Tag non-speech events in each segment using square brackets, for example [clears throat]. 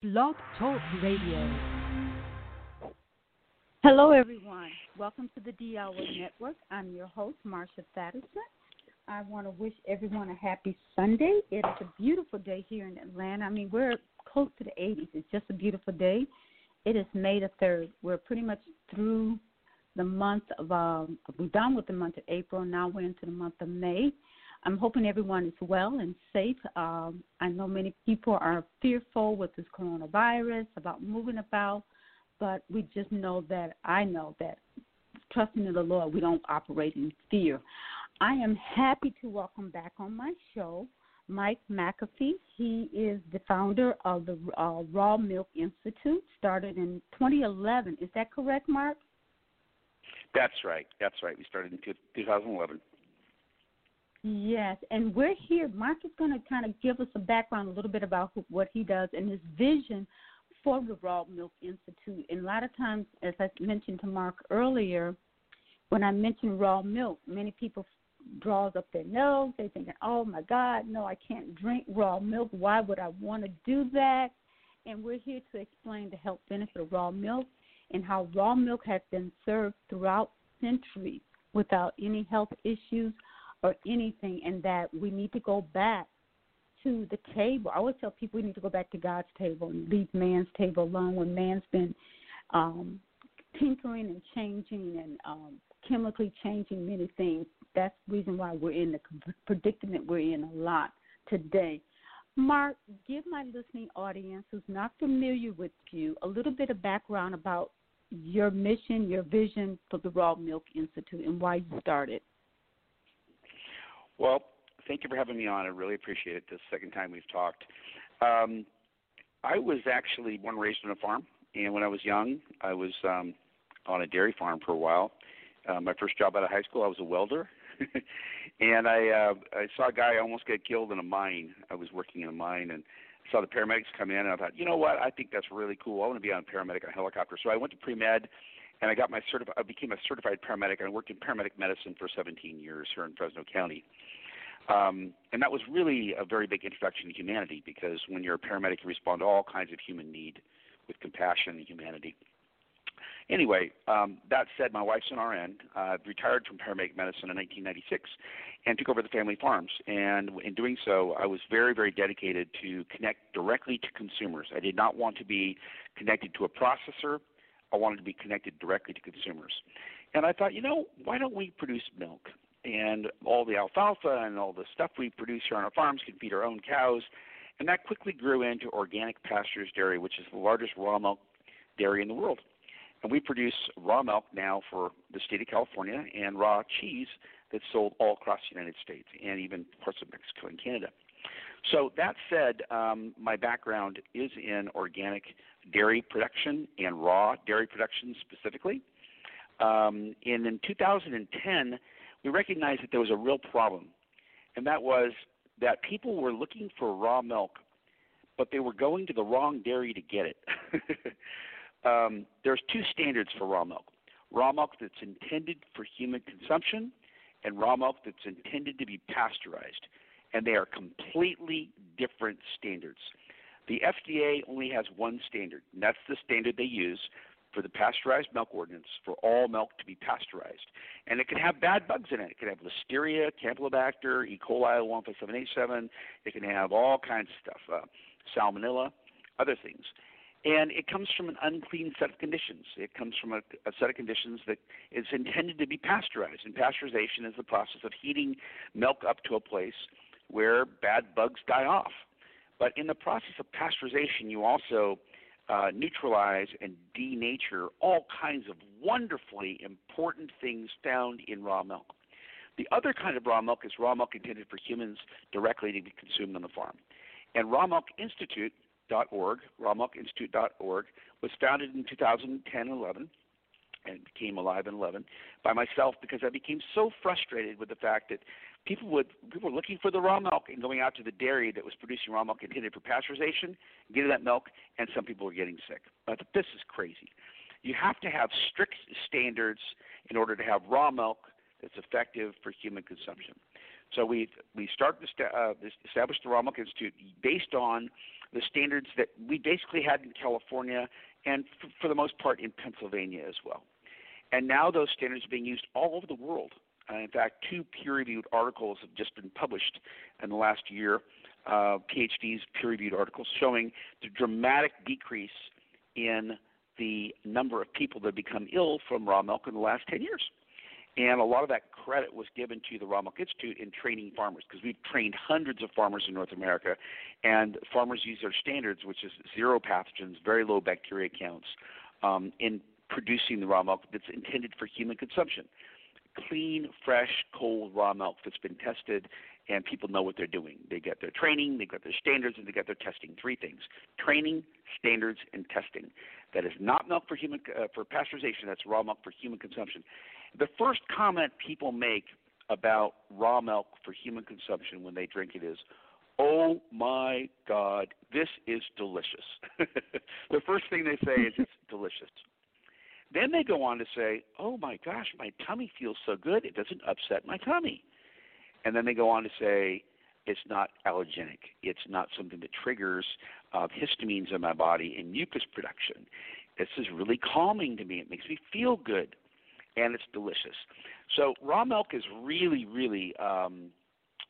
Blog Talk Radio. Hello, everyone. Welcome to the D Hour Network. I'm your host, Marsha Thadison. I want to wish everyone a happy Sunday. It is a beautiful day here in Atlanta. I mean, we're close to the 80s. It's just a beautiful day. It is May the 3rd. We're pretty much through the month of, um, we're done with the month of April. Now we're into the month of May. I'm hoping everyone is well and safe. Um, I know many people are fearful with this coronavirus about moving about, but we just know that I know that trusting in the Lord, we don't operate in fear. I am happy to welcome back on my show Mike McAfee. He is the founder of the uh, Raw Milk Institute, started in 2011. Is that correct, Mark? That's right. That's right. We started in 2011. Yes, and we're here. Mark is going to kind of give us a background, a little bit about who, what he does and his vision for the Raw Milk Institute. And a lot of times, as I mentioned to Mark earlier, when I mention raw milk, many people draws up their nose. They thinking, "Oh my God, no, I can't drink raw milk. Why would I want to do that?" And we're here to explain the health benefit of raw milk and how raw milk has been served throughout centuries without any health issues or anything, and that we need to go back to the table. I always tell people we need to go back to God's table and leave man's table alone when man's been um, tinkering and changing and um, chemically changing many things. That's the reason why we're in the predicament we're in a lot today. Mark, give my listening audience who's not familiar with you a little bit of background about your mission, your vision for the Raw Milk Institute, and why you started. Well, thank you for having me on. I really appreciate it. This second time we've talked. Um, I was actually born and raised on a farm, and when I was young, I was um, on a dairy farm for a while. Uh, my first job out of high school, I was a welder, [laughs] and I uh, I saw a guy almost get killed in a mine. I was working in a mine and saw the paramedics come in, and I thought, you know what? I think that's really cool. I want to be on a paramedic on a helicopter. So I went to pre med and I got my certif- I became a certified paramedic. I worked in paramedic medicine for 17 years here in Fresno County. Um, and that was really a very big introduction to humanity because when you're a paramedic, you respond to all kinds of human need with compassion and humanity. Anyway, um, that said, my wife's an RN. Uh, retired from paramedic medicine in 1996 and took over the family farms. And in doing so, I was very, very dedicated to connect directly to consumers. I did not want to be connected to a processor I wanted to be connected directly to consumers. And I thought, you know, why don't we produce milk? And all the alfalfa and all the stuff we produce here on our farms can feed our own cows. And that quickly grew into organic pastures dairy, which is the largest raw milk dairy in the world. And we produce raw milk now for the state of California and raw cheese that's sold all across the United States and even parts of Mexico and Canada. So that said, um, my background is in organic dairy production and raw dairy production specifically. Um, and in 2010, we recognized that there was a real problem, and that was that people were looking for raw milk, but they were going to the wrong dairy to get it. [laughs] um, there's two standards for raw milk raw milk that's intended for human consumption, and raw milk that's intended to be pasteurized. And they are completely different standards. The FDA only has one standard, and that's the standard they use for the pasteurized milk ordinance for all milk to be pasteurized. And it can have bad bugs in it. It can have Listeria, Campylobacter, E. coli 15787. It can have all kinds of stuff, uh, Salmonella, other things. And it comes from an unclean set of conditions. It comes from a, a set of conditions that is intended to be pasteurized. And pasteurization is the process of heating milk up to a place where bad bugs die off. But in the process of pasteurization, you also uh, neutralize and denature all kinds of wonderfully important things found in raw milk. The other kind of raw milk is raw milk intended for humans directly to be consumed on the farm. And Raw Milk rawmilkinstitute.org, rawmilkinstitute.org, was founded in 2010 11 and became alive in 11 by myself because I became so frustrated with the fact that people would people were looking for the raw milk and going out to the dairy that was producing raw milk intended for pasteurization, getting that milk, and some people were getting sick. But this is crazy. You have to have strict standards in order to have raw milk that's effective for human consumption. So we we start uh, establish the Raw Milk Institute based on the standards that we basically had in California and f- for the most part in Pennsylvania as well. And now those standards are being used all over the world. Uh, in fact, two peer-reviewed articles have just been published in the last year, uh, PhDs peer-reviewed articles showing the dramatic decrease in the number of people that become ill from raw milk in the last 10 years. And a lot of that credit was given to the Raw Milk Institute in training farmers because we've trained hundreds of farmers in North America, and farmers use their standards, which is zero pathogens, very low bacteria counts, um, in producing the raw milk that's intended for human consumption. Clean, fresh, cold raw milk that's been tested, and people know what they're doing. They get their training, they get their standards, and they get their testing. Three things: training, standards, and testing. That is not milk for human uh, for pasteurization. That's raw milk for human consumption. The first comment people make about raw milk for human consumption when they drink it is, "Oh my God, this is delicious." [laughs] the first thing they say is it's delicious. Then they go on to say, "Oh my gosh, my tummy feels so good; it doesn't upset my tummy." And then they go on to say, "It's not allergenic. It's not something that triggers uh, histamines in my body and mucus production. This is really calming to me. It makes me feel good, and it's delicious." So raw milk is really, really um,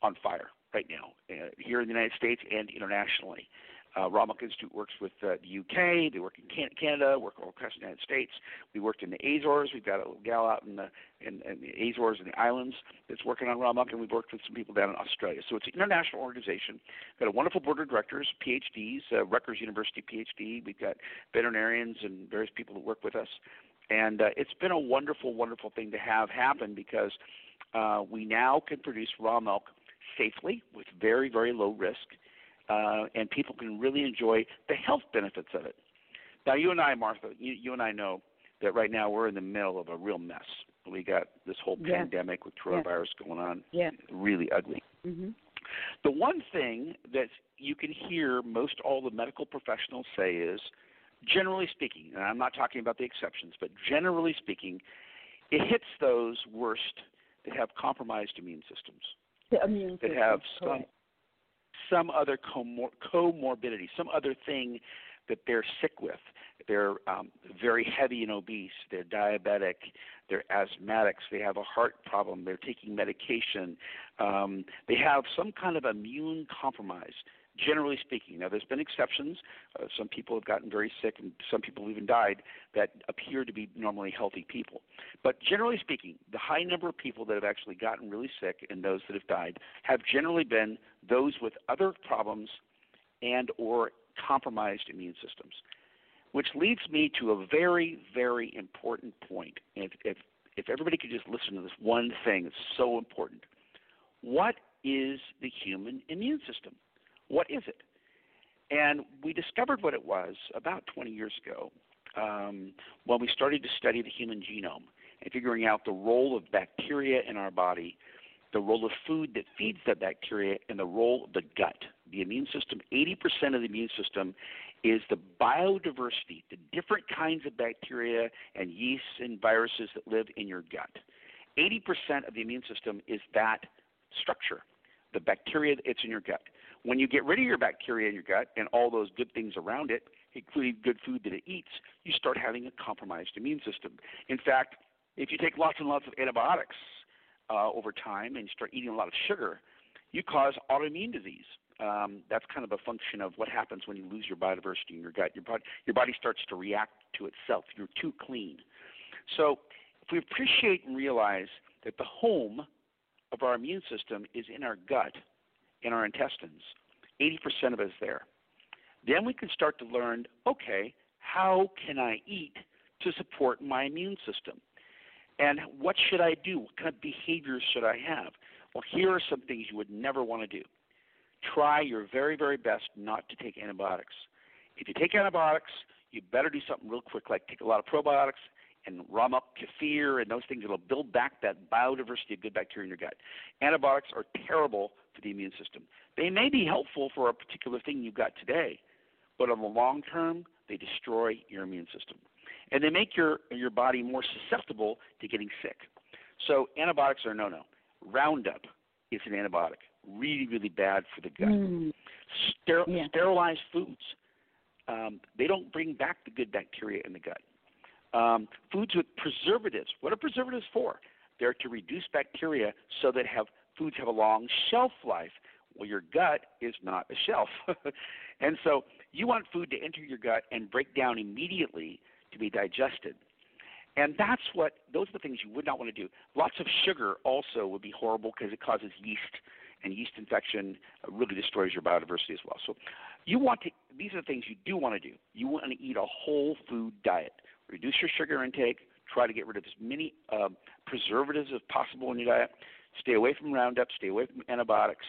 on fire right now uh, here in the United States and internationally. Uh, Milk Institute works with uh, the UK. They work in Can- Canada. Work all across the United States. We worked in the Azores. We've got a little gal out in the in, in the Azores and the islands that's working on raw milk, and we've worked with some people down in Australia. So it's an international organization. We've got a wonderful board of directors, PhDs, uh, Rutgers University PhD. We've got veterinarians and various people that work with us, and uh, it's been a wonderful, wonderful thing to have happen because uh, we now can produce raw milk safely with very, very low risk uh, and people can really enjoy the health benefits of it. Now, you and I, Martha, you, you and I know that right now we're in the middle of a real mess. We got this whole yeah. pandemic with coronavirus yeah. going on, yeah. really ugly. Mm-hmm. The one thing that you can hear most all the medical professionals say is, generally speaking, and I'm not talking about the exceptions, but generally speaking, it hits those worst that have compromised immune systems. The immune that have some correct some other comor- comorbidity, some other thing that they're sick with. They're um, very heavy and obese. They're diabetic. They're asthmatics. They have a heart problem. They're taking medication. Um, they have some kind of immune compromise generally speaking. Now, there's been exceptions. Uh, some people have gotten very sick, and some people even died that appear to be normally healthy people. But generally speaking, the high number of people that have actually gotten really sick and those that have died have generally been those with other problems and or compromised immune systems. Which leads me to a very, very important point. If, if, if everybody could just listen to this one thing, it's so important. What is the human immune system? What is it? And we discovered what it was about 20 years ago um, when we started to study the human genome and figuring out the role of bacteria in our body, the role of food that feeds that bacteria, and the role of the gut. The immune system, 80% of the immune system is the biodiversity, the different kinds of bacteria and yeasts and viruses that live in your gut. 80% of the immune system is that structure, the bacteria that's in your gut. When you get rid of your bacteria in your gut and all those good things around it, including good food that it eats, you start having a compromised immune system. In fact, if you take lots and lots of antibiotics uh, over time and you start eating a lot of sugar, you cause autoimmune disease. Um, that's kind of a function of what happens when you lose your biodiversity in your gut. Your body, your body starts to react to itself. You're too clean. So, if we appreciate and realize that the home of our immune system is in our gut, in our intestines. 80% of it is there. Then we can start to learn okay, how can I eat to support my immune system? And what should I do? What kind of behaviors should I have? Well, here are some things you would never want to do. Try your very, very best not to take antibiotics. If you take antibiotics, you better do something real quick, like take a lot of probiotics and rum up kefir and those things that'll build back that biodiversity of good bacteria in your gut. Antibiotics are terrible the immune system. They may be helpful for a particular thing you've got today, but on the long term, they destroy your immune system. And they make your, your body more susceptible to getting sick. So antibiotics are no no. Roundup, is an antibiotic. Really, really bad for the gut. Mm. Ster- Yeah. Sterilized foods, um, they don't bring back the good bacteria in the gut. Um, foods with preservatives. What are preservatives for? They're to reduce bacteria so that have foods have a long shelf life. Well, your gut is not a shelf, [laughs] and so you want food to enter your gut and break down immediately to be digested. And that's what those are the things you would not want to do. Lots of sugar also would be horrible because it causes yeast, and yeast infection really destroys your biodiversity as well. So you want to these are the things you do want to do. You want to eat a whole food diet. Reduce your sugar intake. Try to get rid of as many uh, preservatives as possible in your diet. Stay away from Roundup. Stay away from antibiotics.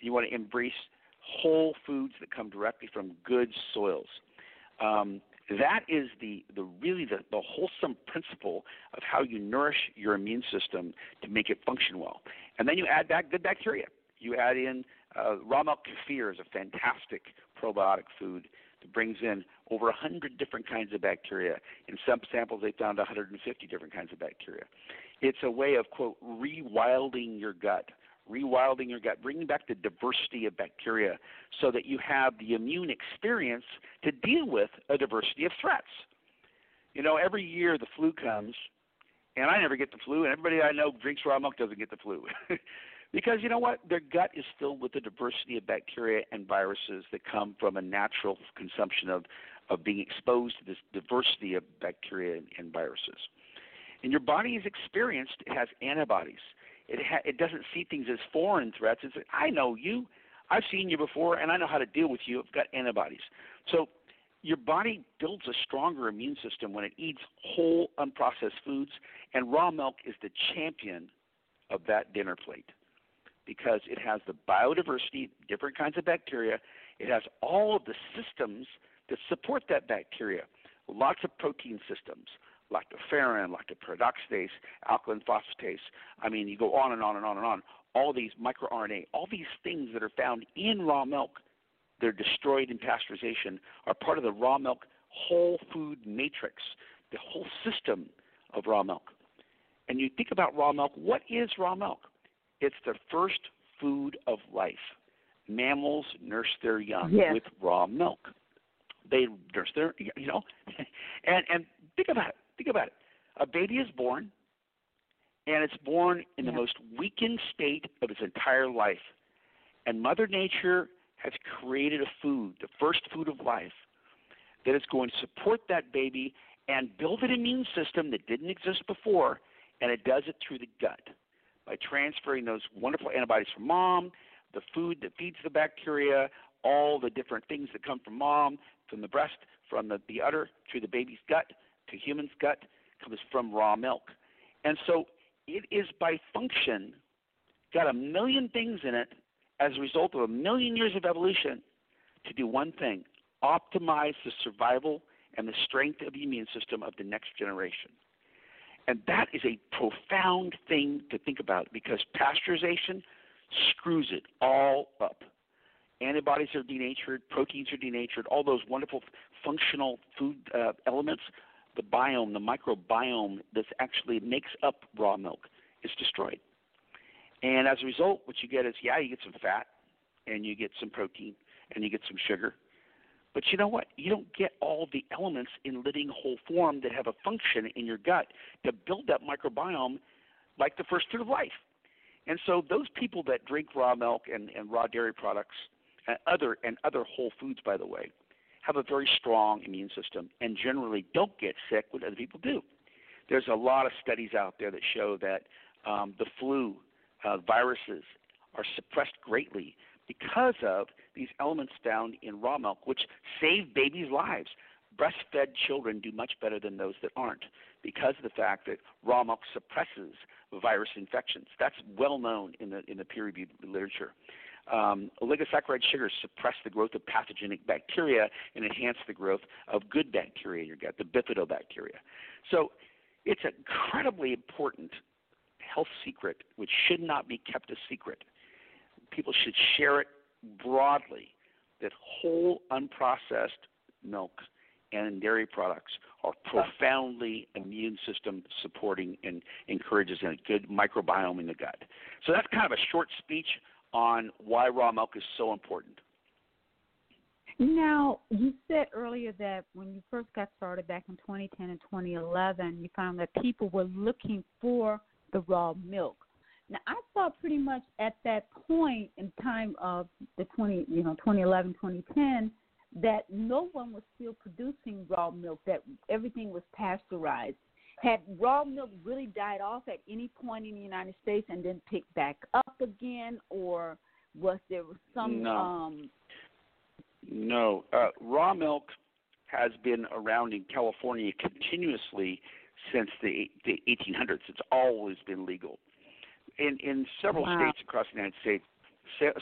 You want to embrace whole foods that come directly from good soils. Um, that is the, the really the, the wholesome principle of how you nourish your immune system to make it function well. And then you add back good bacteria. You add in uh, raw milk kefir is a fantastic probiotic food that brings in over 100 different kinds of bacteria. In some samples, they found 150 different kinds of bacteria. It's a way of, quote, rewilding your gut, rewilding your gut, bringing back the diversity of bacteria so that you have the immune experience to deal with a diversity of threats. You know, every year the flu comes, and I never get the flu, and everybody I know drinks raw milk doesn't get the flu. [laughs] because you know what? Their gut is filled with the diversity of bacteria and viruses that come from a natural consumption of, of being exposed to this diversity of bacteria and, and viruses. And your body is experienced, it has antibodies. It, ha- it doesn't see things as foreign threats. It's like, I know you. I've seen you before, and I know how to deal with you. I've got antibodies. So your body builds a stronger immune system when it eats whole, unprocessed foods, and raw milk is the champion of that dinner plate because it has the biodiversity, different kinds of bacteria. It has all of the systems that support that bacteria. Lots of protein systems, lactoferrin, lactoperoxidase, alkaline phosphatase. I mean, you go on and on and on and on. All these microRNA, all these things that are found in raw milk, they're destroyed in pasteurization, are part of the raw milk whole food matrix, the whole system of raw milk. And you think about raw milk, what is raw milk? It's the first food of life. Mammals nurse their young Yes. with raw milk. They nurse their, you know, [laughs] and and think about it. Think about it. A baby is born, and it's born in the most weakened state of its entire life. And Mother Nature has created a food, the first food of life, that is going to support that baby and build an immune system that didn't exist before, and it does it through the gut by transferring those wonderful antibodies from mom, the food that feeds the bacteria, all the different things that come from mom, from the breast, from the, the udder to the baby's gut, to human's gut, comes from raw milk. And so it is by function got a million things in it as a result of a million years of evolution to do one thing optimize the survival and the strength of the immune system of the next generation. And that is a profound thing to think about because pasteurization screws it all up. Antibodies are denatured, proteins are denatured, all those wonderful functional food uh, elements, the biome, the microbiome that actually makes up raw milk is destroyed. And as a result, what you get is, yeah, you get some fat, and you get some protein, and you get some sugar. But you know what? You don't get all the elements in living whole form that have a function in your gut to build that microbiome like the first food of life. And so those people that drink raw milk and, and raw dairy products and other and other whole foods, by the way, have a very strong immune system and generally don't get sick when other people do. There's a lot of studies out there that show that um, the flu, uh, viruses, are suppressed greatly because of these elements found in raw milk, which save babies' lives. Breastfed children do much better than those that aren't because of the fact that raw milk suppresses virus infections. That's well known in the in the peer-reviewed literature. Um, oligosaccharide sugars suppress the growth of pathogenic bacteria and enhance the growth of good bacteria in your gut, the bifidobacteria. So it's an incredibly important health secret which should not be kept a secret. People should share it broadly that whole unprocessed milk and dairy products are profoundly immune system supporting and encourages a good microbiome in the gut. So that's kind of a short speech on why raw milk is so important. Now, you said earlier that when you first got started back in 2010 and 2011, you found that people were looking for the raw milk. Now, I saw pretty much at that point in time of the 20, you know, 2011, 2010, that no one was still producing raw milk, that everything was pasteurized. Had raw milk really died off at any point in the United States and then picked back up again, or was there some no. um, no, uh, raw milk has been around in California continuously since the, the 1800s. It's always been legal. In in several wow. states across the United States,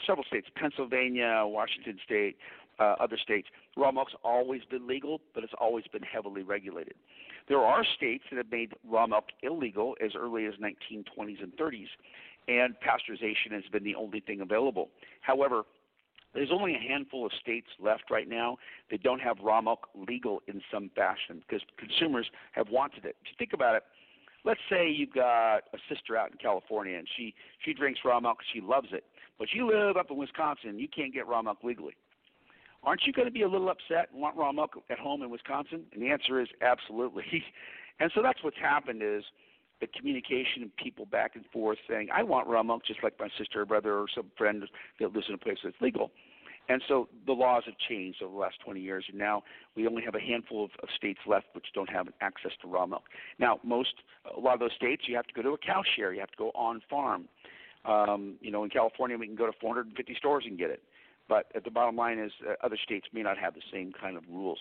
several states, Pennsylvania, Washington State, uh, other states, raw milk's always been legal, but it's always been heavily regulated. There are states that have made raw milk illegal as early as 1920s and 30s, and pasteurization has been the only thing available. However, there's only a handful of states left right now that don't have raw milk legal in some fashion because consumers have wanted it. If you think about it, let's say you've got a sister out in California and she she drinks raw milk, she loves it, but you live up in Wisconsin, you can't get raw milk legally. Aren't you going to be a little upset and want raw milk at home in Wisconsin? And the answer is absolutely. [laughs] and so that's what's happened is the communication of people back and forth saying, I want raw milk just like my sister or brother or some friend that lives in a place that's legal. And so the laws have changed over the last 20 years, and now we only have a handful of, of states left which don't have access to raw milk. Now, most, a lot of those states, you have to go to a cow share, you have to go on farm. Um, you know, in California, we can go to 450 stores and get it. But the bottom line is, uh, other states may not have the same kind of rules.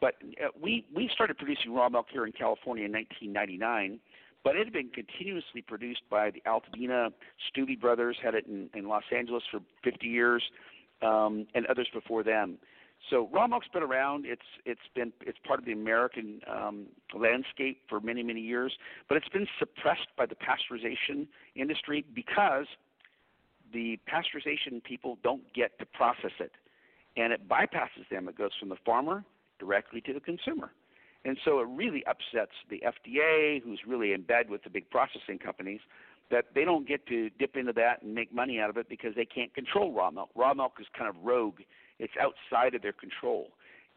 But uh, we we started producing raw milk here in California in 1999 but it had been continuously produced by the Altadena Stueve brothers, had it in, in Los Angeles for 50 years, um, and others before them. So raw milk's been around. It's it's been it's part of the American um, landscape for many many years, but it's been suppressed by the pasteurization industry because the pasteurization people don't get to process it, and it bypasses them. It goes from the farmer directly to the consumer. And so it really upsets the FDA, who's really in bed with the big processing companies, that they don't get to dip into that and make money out of it because they can't control raw milk. Raw milk is kind of rogue, it's outside of their control.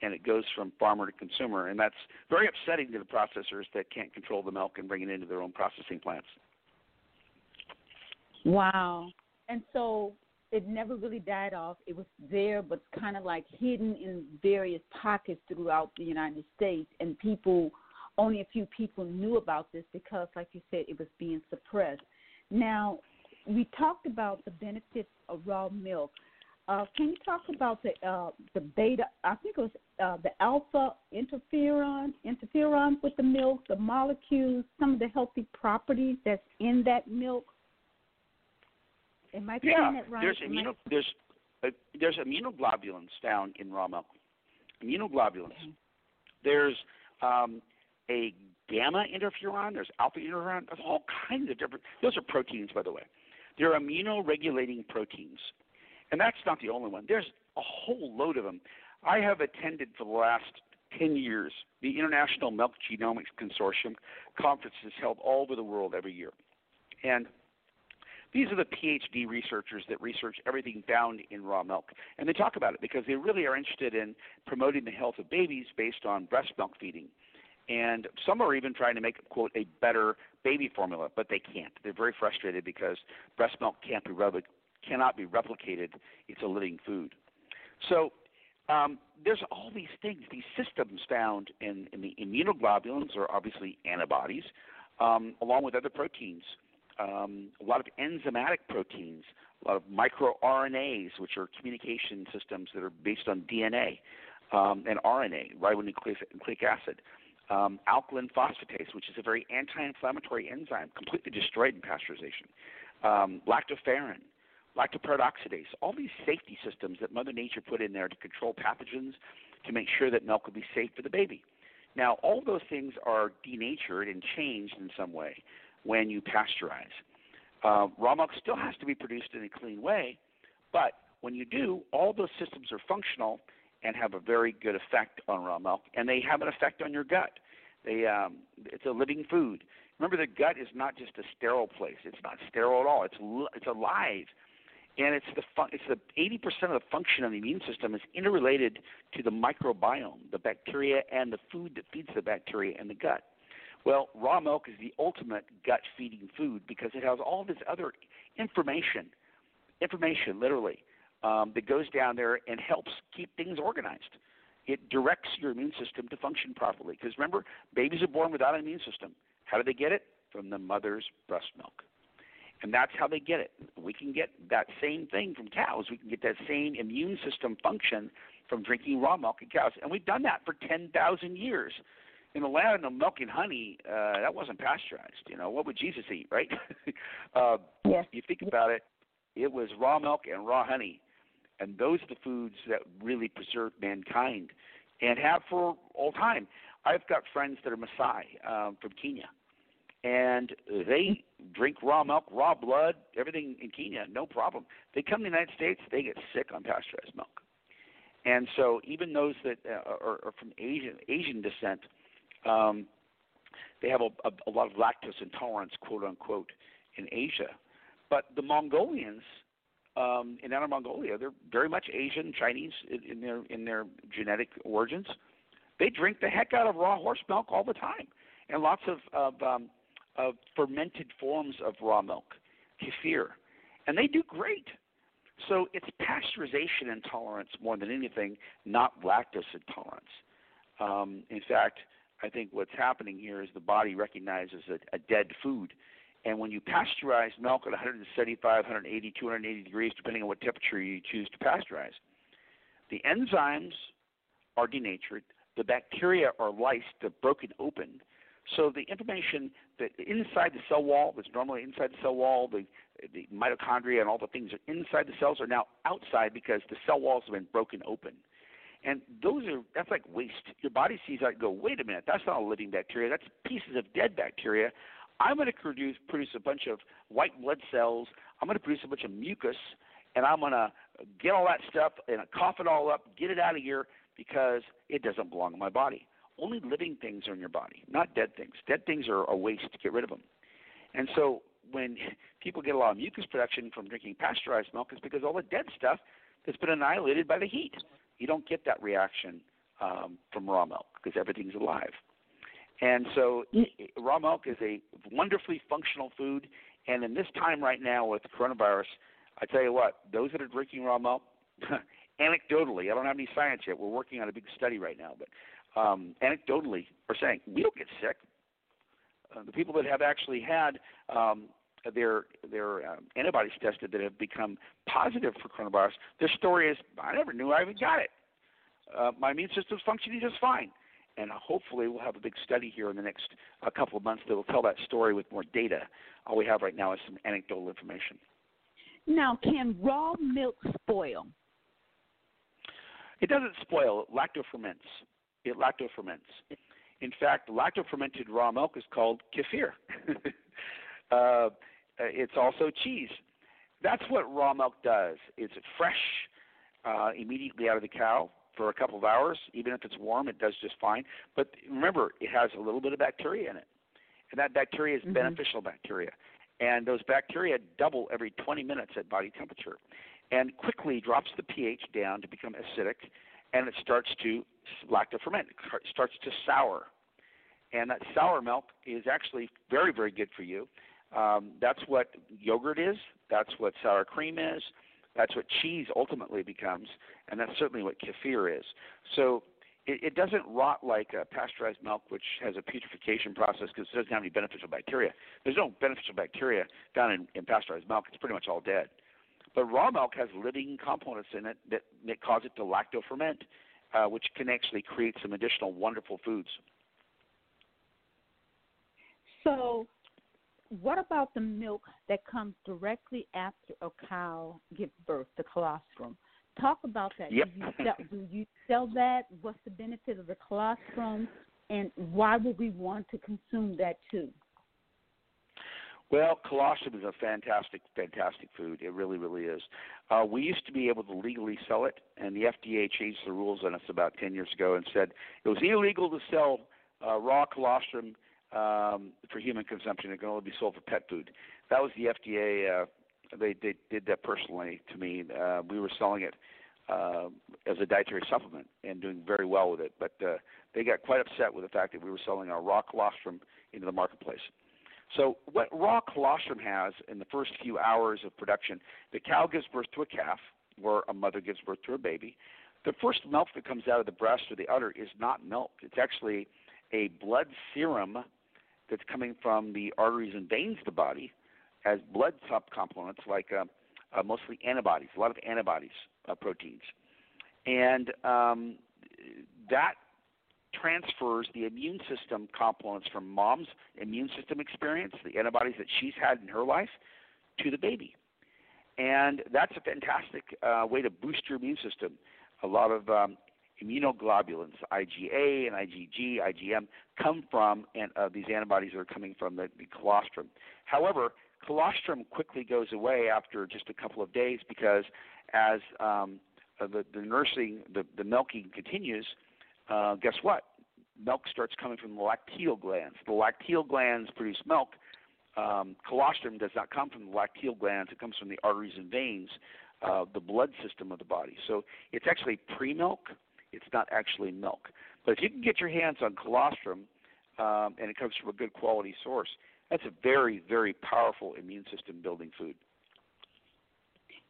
And it goes from farmer to consumer, and that's very upsetting to the processors that can't control the milk and bring it into their own processing plants. Wow! And so it never really died off. It was there, but kind of like hidden in various pockets throughout the United States, and people, only a few people knew about this because, like you said, it was being suppressed. Now, we talked about the benefits of raw milk. Uh, can you talk about the uh, the beta? I think it was uh, the alpha interferon interferon with the milk, the molecules, some of the healthy properties that's in that milk. Am I yeah, it right? there's immuno, there's uh, there's immunoglobulins found in raw milk. Immunoglobulins. Okay. There's um, a gamma interferon. There's alpha interferon. There's all kinds of different. Those are proteins, by the way. They're immunoregulating proteins, and that's not the only one. There's a whole load of them. I have attended for the last 10 years the International Milk Genomics Consortium conferences held all over the world every year. And these are the PhD researchers that research everything found in raw milk. And they talk about it because they really are interested in promoting the health of babies based on breast milk feeding. And some are even trying to make, quote, a better baby formula, but they can't. They're very frustrated because breast milk can't be cannot be replicated. It's a living food. So um, there's all these things, these systems found in, in the immunoglobulins, or obviously antibodies, um, along with other proteins um, a lot of enzymatic proteins, a lot of microRNAs, which are communication systems that are based on DNA um, and RNA, ribonucleic acid. Um, alkaline phosphatase, which is a very anti-inflammatory enzyme, completely destroyed in pasteurization. Um, lactoferrin, lactoperoxidase, all these safety systems that Mother Nature put in there to control pathogens to make sure that milk would be safe for the baby. Now, all those things are denatured and changed in some way when you pasteurize. Uh, raw milk still has to be produced in a clean way, but when you do, all those systems are functional and have a very good effect on raw milk, and they have an effect on your gut. They um, it's a living food. Remember, the gut is not just a sterile place. It's not sterile at all. It's it's alive, and it's the fun, it's the 80% of the function of the immune system is interrelated to the microbiome, the bacteria, and the food that feeds the bacteria in the gut. Well, raw milk is the ultimate gut feeding food because it has all this other information, information literally, um, that goes down there and helps keep things organized. It directs your immune system to function properly. Because remember, babies are born without an immune system. How do they get it? From the mother's breast milk. And that's how they get it. We can get that same thing from cows. We can get that same immune system function from drinking raw milk in cows. And we've done that for 10,000 years in the land of milk and honey, uh, that wasn't pasteurized. You know, what would Jesus eat, right? [laughs] uh, yes. You think about it, it was raw milk and raw honey, and those are the foods that really preserved mankind and have for all time. I've got friends that are Maasai um, from Kenya, and they drink raw milk, raw blood, everything in Kenya, no problem. They come to the United States, they get sick on pasteurized milk. And so, even those that uh, are, are from Asian Asian descent, um, they have a, a, a lot of lactose intolerance, quote unquote, in Asia. But the Mongolians um, in Inner Mongolia, they're very much Asian, Chinese in, in their in their genetic origins. They drink the heck out of raw horse milk all the time, and lots of of, um, of fermented forms of raw milk, kefir, and they do great. So it's pasteurization intolerance more than anything, not lactose intolerance. Um, in fact, I think what's happening here is the body recognizes a, a dead food. And when you pasteurize milk at 175, 180, 280 degrees, depending on what temperature you choose to pasteurize, the enzymes are denatured, the bacteria are lysed, they're broken open. So the information that inside the cell wall, that's normally inside the cell wall, the, the mitochondria and all the things that are inside the cells are now outside because the cell walls have been broken open. And those are that's like waste. Your body sees that go, wait a minute, that's not a living bacteria. That's pieces of dead bacteria. I'm going to produce produce a bunch of white blood cells. I'm going to produce a bunch of mucus, and I'm going to get all that stuff and cough it all up, get it out of here because it doesn't belong in my body. Only living things are in your body, not dead things. Dead things are a waste. Get rid of them. And so when [laughs] people get a lot of mucus production from drinking pasteurized milk, it's because all the dead stuff has been annihilated by the heat. You don't get that reaction um, from raw milk because everything's alive. And so, raw milk is a wonderfully functional food. And in this time right now with coronavirus, I tell you what, those that are drinking raw milk, [laughs] anecdotally, I don't have any science yet. We're working on a big study right now, but um, anecdotally, are saying we don't get sick. Uh, the people that have actually had um, their their um, antibodies tested that have become positive for coronavirus, their story is I never knew I even got it. Uh, my immune system's functioning just fine, and hopefully we'll have a big study here in the next uh, couple of months that will tell that story with more data. All we have right now is some anecdotal information. Now, can raw milk spoil? It doesn't spoil. It lactoferments. It lactoferments. In fact, lactofermented raw milk is called kefir. [laughs] uh, it's also cheese. That's what raw milk does. It's fresh uh, immediately out of the cow for a couple of hours. Even if it's warm, it does just fine. But remember, it has a little bit of bacteria in it, and that bacteria is mm-hmm. beneficial bacteria. And those bacteria double every 20 minutes at body temperature, and quickly drops the pH down to become acidic, and it starts to lactoferment. It starts to sour, and that sour milk is actually very, very good for you um, that's what yogurt is. That's what sour cream is. That's what cheese ultimately becomes, and that's certainly what kefir is. So it, it doesn't rot like pasteurized milk, which has a putrefaction process because it doesn't have any beneficial bacteria. There's no beneficial bacteria found in, in pasteurized milk. It's pretty much all dead. But raw milk has living components in it that, that cause it to lactoferment, uh, which can actually create some additional wonderful foods. So what about the milk that comes directly after a cow gives birth, the colostrum? Talk about that. Yep. Do, you sell, do you sell that? What's the benefit of the colostrum? And why would we want to consume that too? Well, colostrum is a fantastic, fantastic food. It really, really is. Uh, we used to be able to legally sell it, and the FDA changed the rules on us about 10 years ago and said it was illegal to sell uh, raw colostrum um, for human consumption. It can only be sold for pet food. That was the FDA. Uh, they, they did that personally to me. Uh, we were selling it uh, as a dietary supplement and doing very well with it, but uh, they got quite upset with the fact that we were selling our raw colostrum into the marketplace. So what raw colostrum has in the first few hours of production, the cow gives birth to a calf, or a mother gives birth to a baby. The first milk that comes out of the breast or the udder is not milk. It's actually a blood serum that's coming from the arteries and veins of the body as blood subcomponents like uh, uh, mostly antibodies, a lot of antibodies uh, proteins. And um, that transfers the immune system components from mom's immune system experience, the antibodies that she's had in her life, to the baby. And that's a fantastic uh, way to boost your immune system. A lot of um, immunoglobulins, IgA and IgG, IgM, come from and, uh, these antibodies are coming from the, the colostrum. However, colostrum quickly goes away after just a couple of days because as um, uh, the, the nursing, the, the milking continues, uh, guess what? Milk starts coming from the lacteal glands. The lacteal glands produce milk. Um, colostrum does not come from the lacteal glands. It comes from the arteries and veins, uh, the blood system of the body. So it's actually pre-milk. It's not actually milk. But if you can get your hands on colostrum, um, and it comes from a good quality source, that's a very, very powerful immune system building food.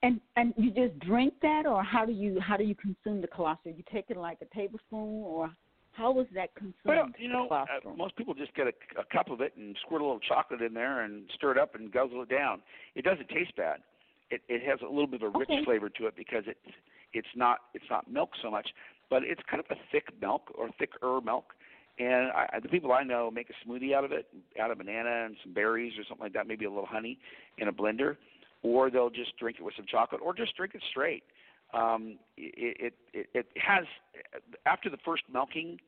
And and you just drink that, or how do you how do you consume the colostrum? You take it like a tablespoon, or how was that consumed? Well, you know, uh, most people just get a, a cup of it and squirt a little chocolate in there and stir it up and guzzle it down. It doesn't taste bad. It it has a little bit of a rich okay. flavor to it because it's it's not it's not milk so much, but it's kind of a thick milk or thicker milk. And I, the people I know make a smoothie out of it, out of banana and some berries or something like that, maybe a little honey in a blender, or they'll just drink it with some chocolate, or just drink it straight. Um, it, it it has after the first milking,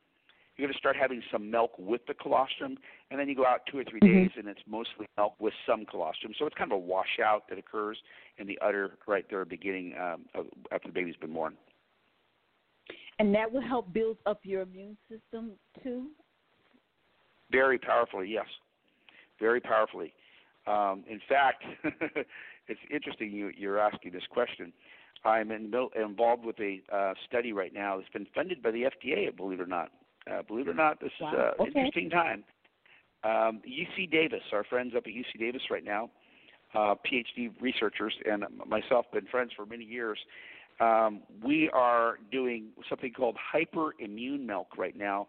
you're going to start having some milk with the colostrum, and then you go out two or 3 mm-hmm. days, and it's mostly milk with some colostrum. So it's kind of a washout that occurs in the udder right there, beginning um, of, after the baby's been born. And that will help build up your immune system too. Very powerfully, yes, very powerfully. Um, in fact, [laughs] it's interesting you, you're asking this question. I'm in, involved with a uh, study right now that's been funded by the FDA, believe it or not. Uh, believe it or not, this wow. is an okay. interesting time. Um, UC Davis, our friends up at UC Davis right now, uh, PhD researchers, and myself, been friends for many years. Um, we are doing something called hyperimmune milk right now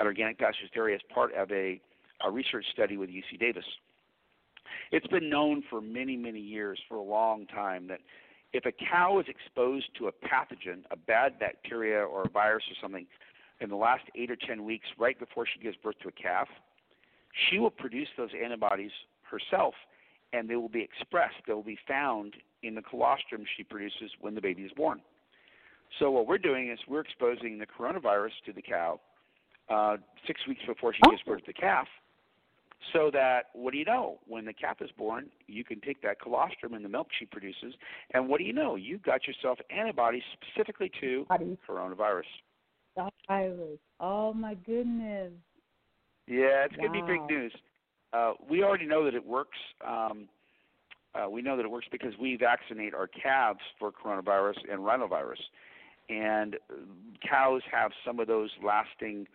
at Organic Pastures Dairy as part of a, a research study with UC Davis. It's been known for many, many years, for a long time, that if a cow is exposed to a pathogen, a bad bacteria or a virus or something, in the last eight or ten weeks, right before she gives birth to a calf, she will produce those antibodies herself, and they will be expressed. They will be found in the colostrum she produces when the baby is born. So what we're doing is we're exposing the coronavirus to the cow uh, six weeks before she gives birth to the calf, so that what do you know? When the calf is born, you can take that colostrum and the milk she produces, and what do you know? You've got yourself antibodies specifically to coronavirus. Virus. Oh my goodness. Yeah, it's wow. going to be big news. Uh, we already know that it works. Um, uh, we know that it works because we vaccinate our calves for coronavirus and rhinovirus, and cows have some of those lasting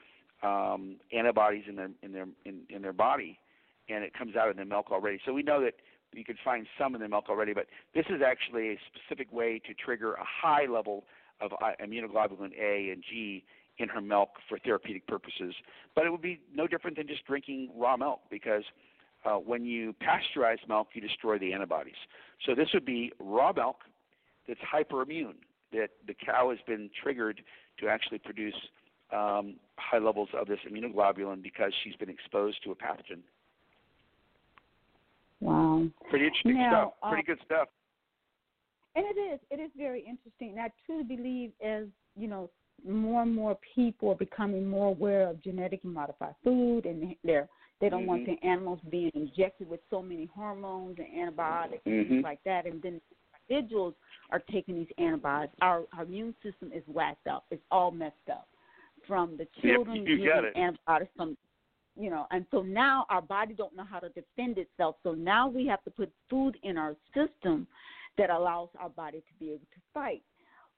um, antibodies in their in their in, in their body, and it comes out in their milk already. So we know that you can find some in their milk already, but this is actually a specific way to trigger a high level of uh, immunoglobulin A and G in her milk for therapeutic purposes. But it would be no different than just drinking raw milk because uh, when you pasteurize milk, you destroy the antibodies. So this would be raw milk that's hyperimmune, that the cow has been triggered to actually produce um, high levels of this immunoglobulin because she's been exposed to a pathogen. Wow. Pretty interesting now, stuff. Pretty uh, good stuff. And it is. It is very interesting. And I truly believe as, you know, more and more people are becoming more aware of genetically modified food and they're They don't mm-hmm. want the animals being injected with so many hormones and antibiotics mm-hmm. and things like that. And then individuals are taking these antibiotics. Our, our immune system is whacked up. It's all messed up. From the children yep, getting antibiotics from you know, and so now our body don't know how to defend itself. So now we have to put food in our system that allows our body to be able to fight.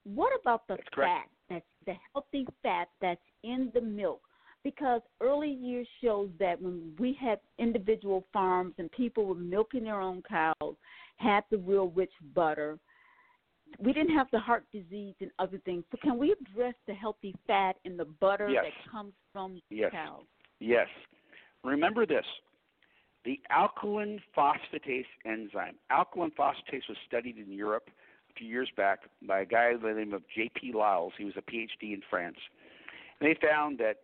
What about the fat? That's the healthy fat that's in the milk. Because early years shows that when we had individual farms and people were milking their own cows, had the real rich butter, we didn't have the heart disease and other things. So can we address the healthy fat in the butter yes. that comes from yes. cows? Yes. Remember this. The alkaline phosphatase enzyme. Alkaline phosphatase was studied in Europe a few years back by a guy by the name of J.P. Lisle. He was a PhD in France. And they found that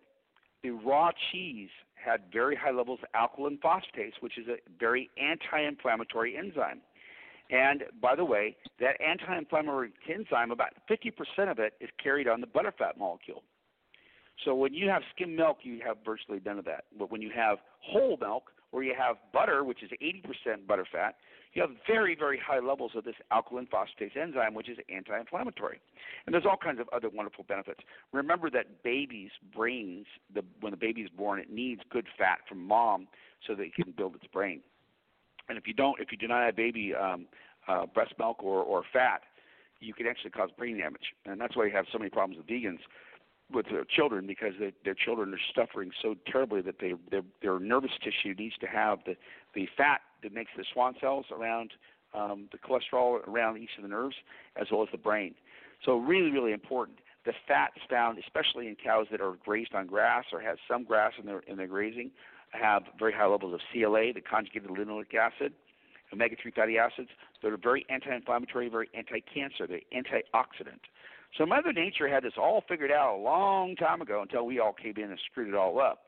the raw cheese had very high levels of alkaline phosphatase, which is a very anti-inflammatory enzyme. And by the way, that anti-inflammatory enzyme, about 50% of it is carried on the butterfat molecule. So when you have skim milk, you have virtually none of that. But when you have whole milk, or you have butter, which is 80% butterfat, you have very, very high levels of this alkaline phosphatase enzyme, which is anti-inflammatory. And there's all kinds of other wonderful benefits. Remember that baby's brains, the, when the baby is born, it needs good fat from mom so that it can build its brain. And if you don't, if you do not have baby um, uh, breast milk or, or fat, you can actually cause brain damage. And that's why you have so many problems with vegans with their children because they, their children are suffering so terribly that they their, their nervous tissue needs to have the the fat that makes the Schwann cells around um, the cholesterol around each of the nerves as well as the brain. So really really important. The fats found, especially in cows that are grazed on grass or has some grass in their in their grazing, have very high levels of CLA, the conjugated linoleic acid, omega-3 fatty acids that are very anti-inflammatory, very anti-cancer, they're antioxidant. So Mother Nature had this all figured out a long time ago until we all came in and screwed it all up.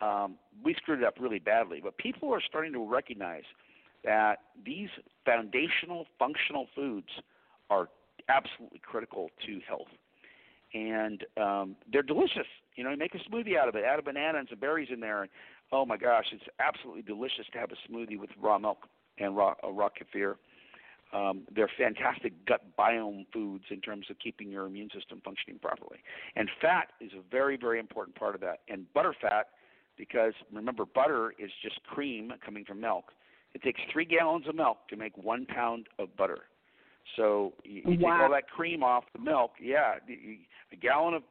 Um, we screwed it up really badly, but people are starting to recognize that these foundational functional foods are absolutely critical to health. And um, they're delicious. You know, you make a smoothie out of it, add a banana and some berries in there, and oh my gosh, it's absolutely delicious to have a smoothie with raw milk and raw, uh, raw kefir. Um, they're fantastic gut biome foods in terms of keeping your immune system functioning properly. And fat is a very, very important part of that. And butter fat, because remember, butter is just cream coming from milk. It takes three gallons of milk to make one pound of butter. So you, you wow. take all that cream off the milk. Yeah, a gallon of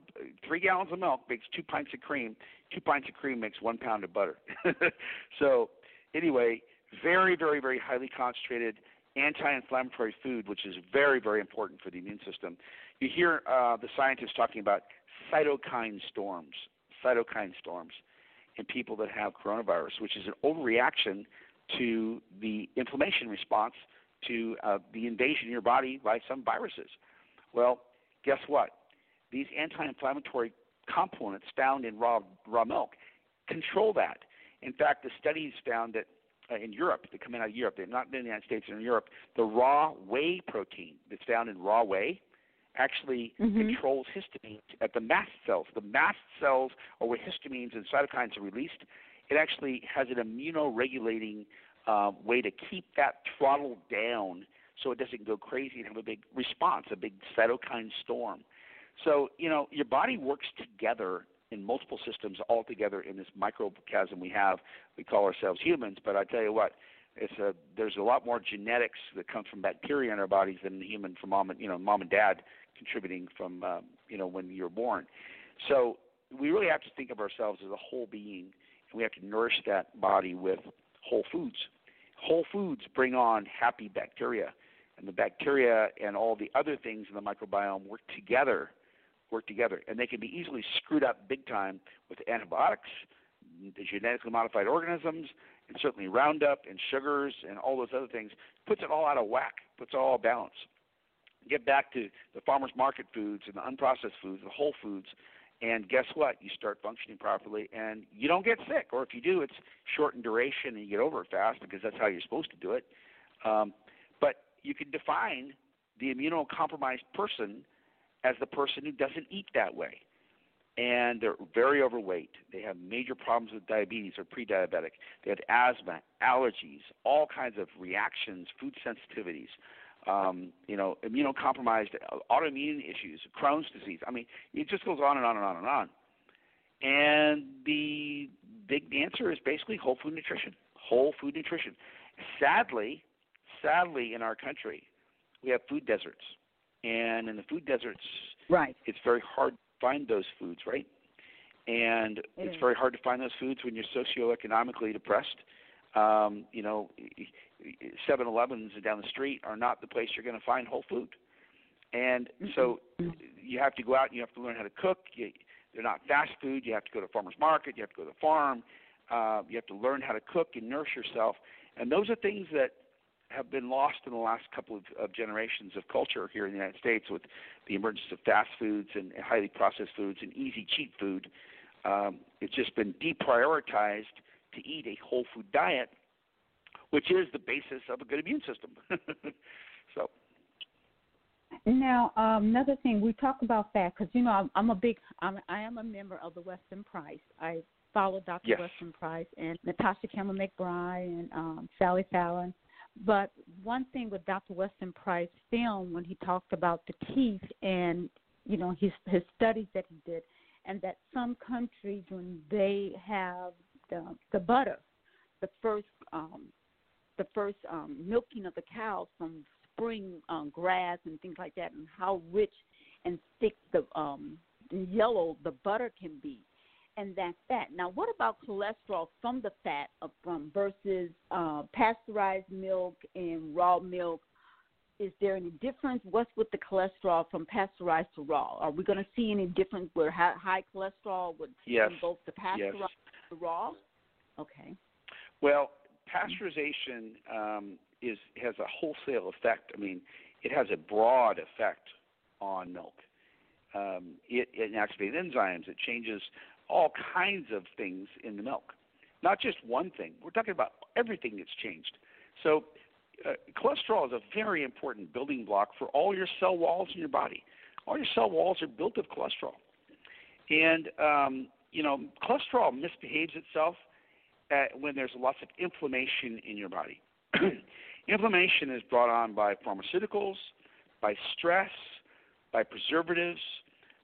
three gallons of milk makes two pints of cream. Two pints of cream makes one pound of butter. [laughs] so anyway, very, very, very highly concentrated anti-inflammatory food, which is very, very important for the immune system. You hear uh, the scientists talking about cytokine storms, cytokine storms in people that have coronavirus, which is an overreaction to the inflammation response to uh, the invasion of your body by some viruses. Well, guess what? These anti-inflammatory components found in raw raw milk control that. In fact, the studies found that uh, in Europe that come out of Europe. they're not in the United States or in Europe. The raw whey protein that's found in raw whey actually mm-hmm. controls histamine at the mast cells. The mast cells are where histamines and cytokines are released. It actually has an immunoregulating uh, way to keep that throttle down so it doesn't go crazy and have a big response, a big cytokine storm. So, you know, your body works together in multiple systems all together in this microcosm we have. We call ourselves humans, but I tell you what, it's a there's a lot more genetics that comes from bacteria in our bodies than the human from mom and you know mom and dad contributing from um, you know when you're born. So we really have to think of ourselves as a whole being, and we have to nourish that body with whole foods. Whole foods bring on happy bacteria, and the bacteria and all the other things in the microbiome work together work together, and they can be easily screwed up big time with antibiotics, the genetically modified organisms, and certainly Roundup and sugars and all those other things. Puts it all out of whack, puts it all out of balance. Get back to the farmers market foods and the unprocessed foods, the whole foods, and guess what? You start functioning properly, and you don't get sick. Or if you do, it's short in duration, and you get over it fast because that's how you're supposed to do it. Um, but you can define the immunocompromised person as the person who doesn't eat that way. and they're very overweight. They have major problems with diabetes or pre-diabetic. They have asthma, allergies, all kinds of reactions, food sensitivities, um, you know, immunocompromised, autoimmune issues, Crohn's disease. I mean, it just goes on and on and on and on. And the big answer is basically whole food nutrition. Whole food nutrition. Sadly, sadly, in our country, we have food deserts, and in the food deserts, right, it's very hard to find those foods, right? And it it's is. very hard to find those foods when you're socioeconomically depressed. Um, you know, 7-Elevens down the street are not the place you're going to find whole food. And so you have to go out and you have to learn how to cook. You, they're not fast food. You have to go to farmer's market. You have to go to the farm. Uh, you have to learn how to cook and nourish yourself. And those are things that have been lost in the last couple of, of generations of culture here in the United States with the emergence of fast foods and highly processed foods and easy, cheap food. Um, it's just been deprioritized to eat a whole food diet, which is the basis of a good immune system. [laughs] so. Now, um, another thing we talk about fat because you know I'm, I'm a big I'm, I am a member of the Weston Price. I follow Dr. Yes. Weston Price and Natasha Campbell McBride and um, Sally Fallon. But one thing with Dr. Weston Price film when he talked about the teeth and you know his his studies that he did, and that some countries when they have the the butter, the first um, the first um, milking of the cows from spring um, grass and things like that, and how rich and thick the um, yellow the butter can be, and that fat. Now, what about cholesterol from the fat from versus uh, pasteurized milk and raw milk? Is there any difference? What's with the cholesterol from pasteurized to raw? Are we going to see any difference where high, cholesterol would Yes. both the pasteurized Yes. to raw? Okay. Well, pasteurization um, is has a wholesale effect. I mean, it has a broad effect on milk. Um, it, it activates enzymes. It changes all kinds of things in the milk, not just one thing. We're talking about everything that's changed. So, uh, cholesterol is a very important building block for all your cell walls in your body. All your cell walls are built of cholesterol, and um, you know, cholesterol misbehaves itself at, when there's lots of inflammation in your body. [clears throat] inflammation is brought on by pharmaceuticals, by stress, by preservatives,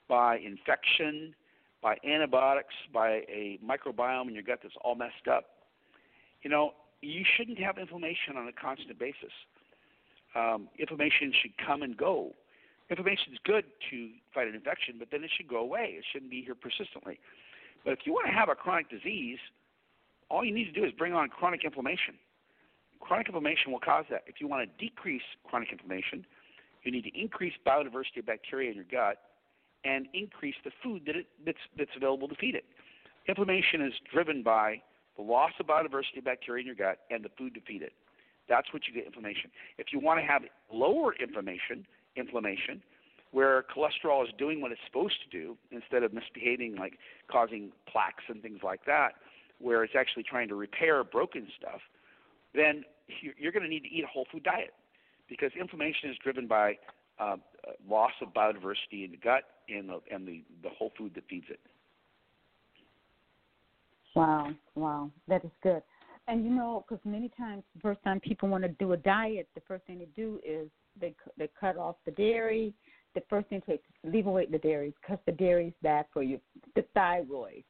by infection, by antibiotics, by a microbiome in your gut that's all messed up. You know, you shouldn't have inflammation on a constant basis. Um, inflammation should come and go. Inflammation is good to fight an infection, but then it should go away. It shouldn't be here persistently. But if you want to have a chronic disease, all you need to do is bring on chronic inflammation. Chronic inflammation will cause that. If you want to decrease chronic inflammation, you need to increase biodiversity of bacteria in your gut and increase the food that it, that's, that's available to feed it. Inflammation is driven by the loss of biodiversity of bacteria in your gut and the food to feed it. That's what you get inflammation. If you want to have lower inflammation, inflammation, where cholesterol is doing what it's supposed to do instead of misbehaving, like causing plaques and things like that, where it's actually trying to repair broken stuff, then you're going to need to eat a whole food diet because inflammation is driven by uh, loss of biodiversity in the gut and the and the, the whole food that feeds it. Wow, wow, that is good. And you know, because many times the first time people want to do a diet, the first thing they do is they they cut off the dairy. The first thing to leave away the dairy because the dairy is bad for you. The thyroid,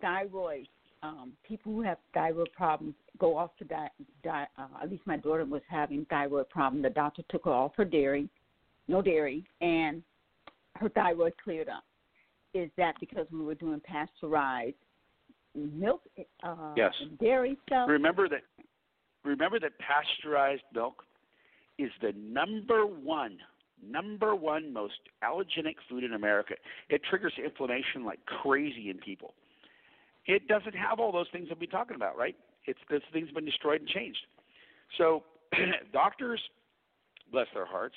thyroid. Um, people who have thyroid problems go off to di- di- uh, at least my daughter was having thyroid problem. The doctor took her off her dairy, no dairy, and her thyroid cleared up. Is that because we were doing pasteurized milk, uh, Yes. dairy stuff? Remember that remember that pasteurized milk is the number one number one most allergenic food in America. It triggers inflammation like crazy in people. It doesn't have all those things that we're talking about, right? It's those things have been destroyed and changed. So [clears throat] doctors, bless their hearts,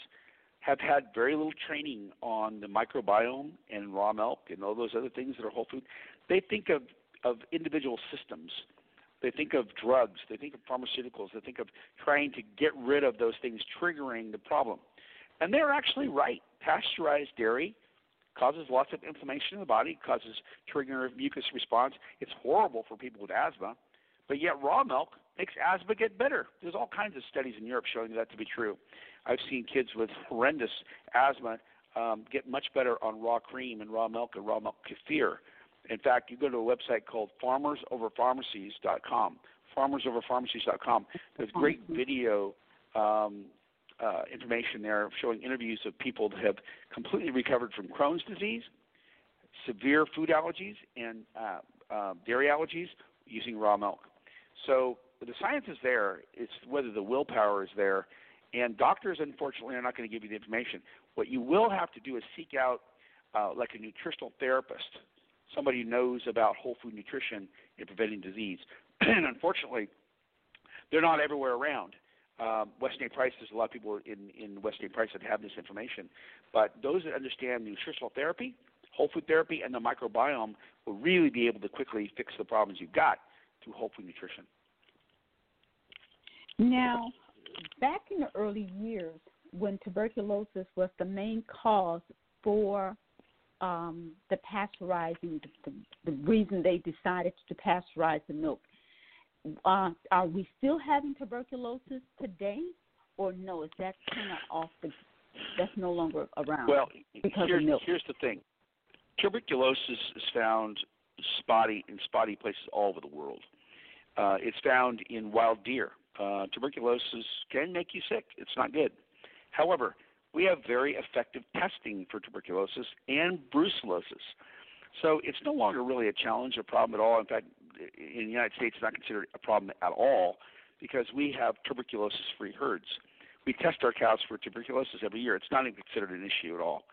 have had very little training on the microbiome and raw milk and all those other things that are whole food. They think of, of individual systems. They think of drugs. They think of pharmaceuticals. They think of trying to get rid of those things triggering the problem. And they're actually right. Pasteurized dairy causes lots of inflammation in the body, causes triggering of mucus response. It's horrible for people with asthma, but yet raw milk makes asthma get better. There's all kinds of studies in Europe showing that to be true. I've seen kids with horrendous asthma um, get much better on raw cream and raw milk and raw milk kefir. In fact, you go to a website called farmersoverpharmacies.com. Farmersoverpharmacies.com. There's great video um, uh, information there showing interviews of people that have completely recovered from Crohn's disease, severe food allergies, and uh, uh, dairy allergies using raw milk. So the science is there. It's whether the willpower is there. And doctors, unfortunately, are not going to give you the information. What you will have to do is seek out, uh, like a nutritional therapist, somebody who knows about whole food nutrition and preventing disease. [clears throat] and unfortunately, they're not everywhere around. Um, Weston Price, there's a lot of people in, in Weston Price that have this information. But those that understand nutritional therapy, whole food therapy, and the microbiome will really be able to quickly fix the problems you've got through whole food nutrition. Now, back in the early years, when tuberculosis was the main cause for um, the pasteurizing, the, the, reason they decided to pasteurize the milk, uh, are we still having tuberculosis today, or no? Is that kind of off the? That's no longer around. Well, because here's, of milk. here's the thing: tuberculosis is found spotty in spotty places all over the world. Uh, it's found in wild deer. Uh, tuberculosis can make you sick. It's not good. However, we have very effective testing for tuberculosis and brucellosis. So it's no longer really a challenge or problem at all. In fact, in the United States, it's not considered a problem at all because we have tuberculosis free herds. We test our cows for tuberculosis every year. It's not even considered an issue at all.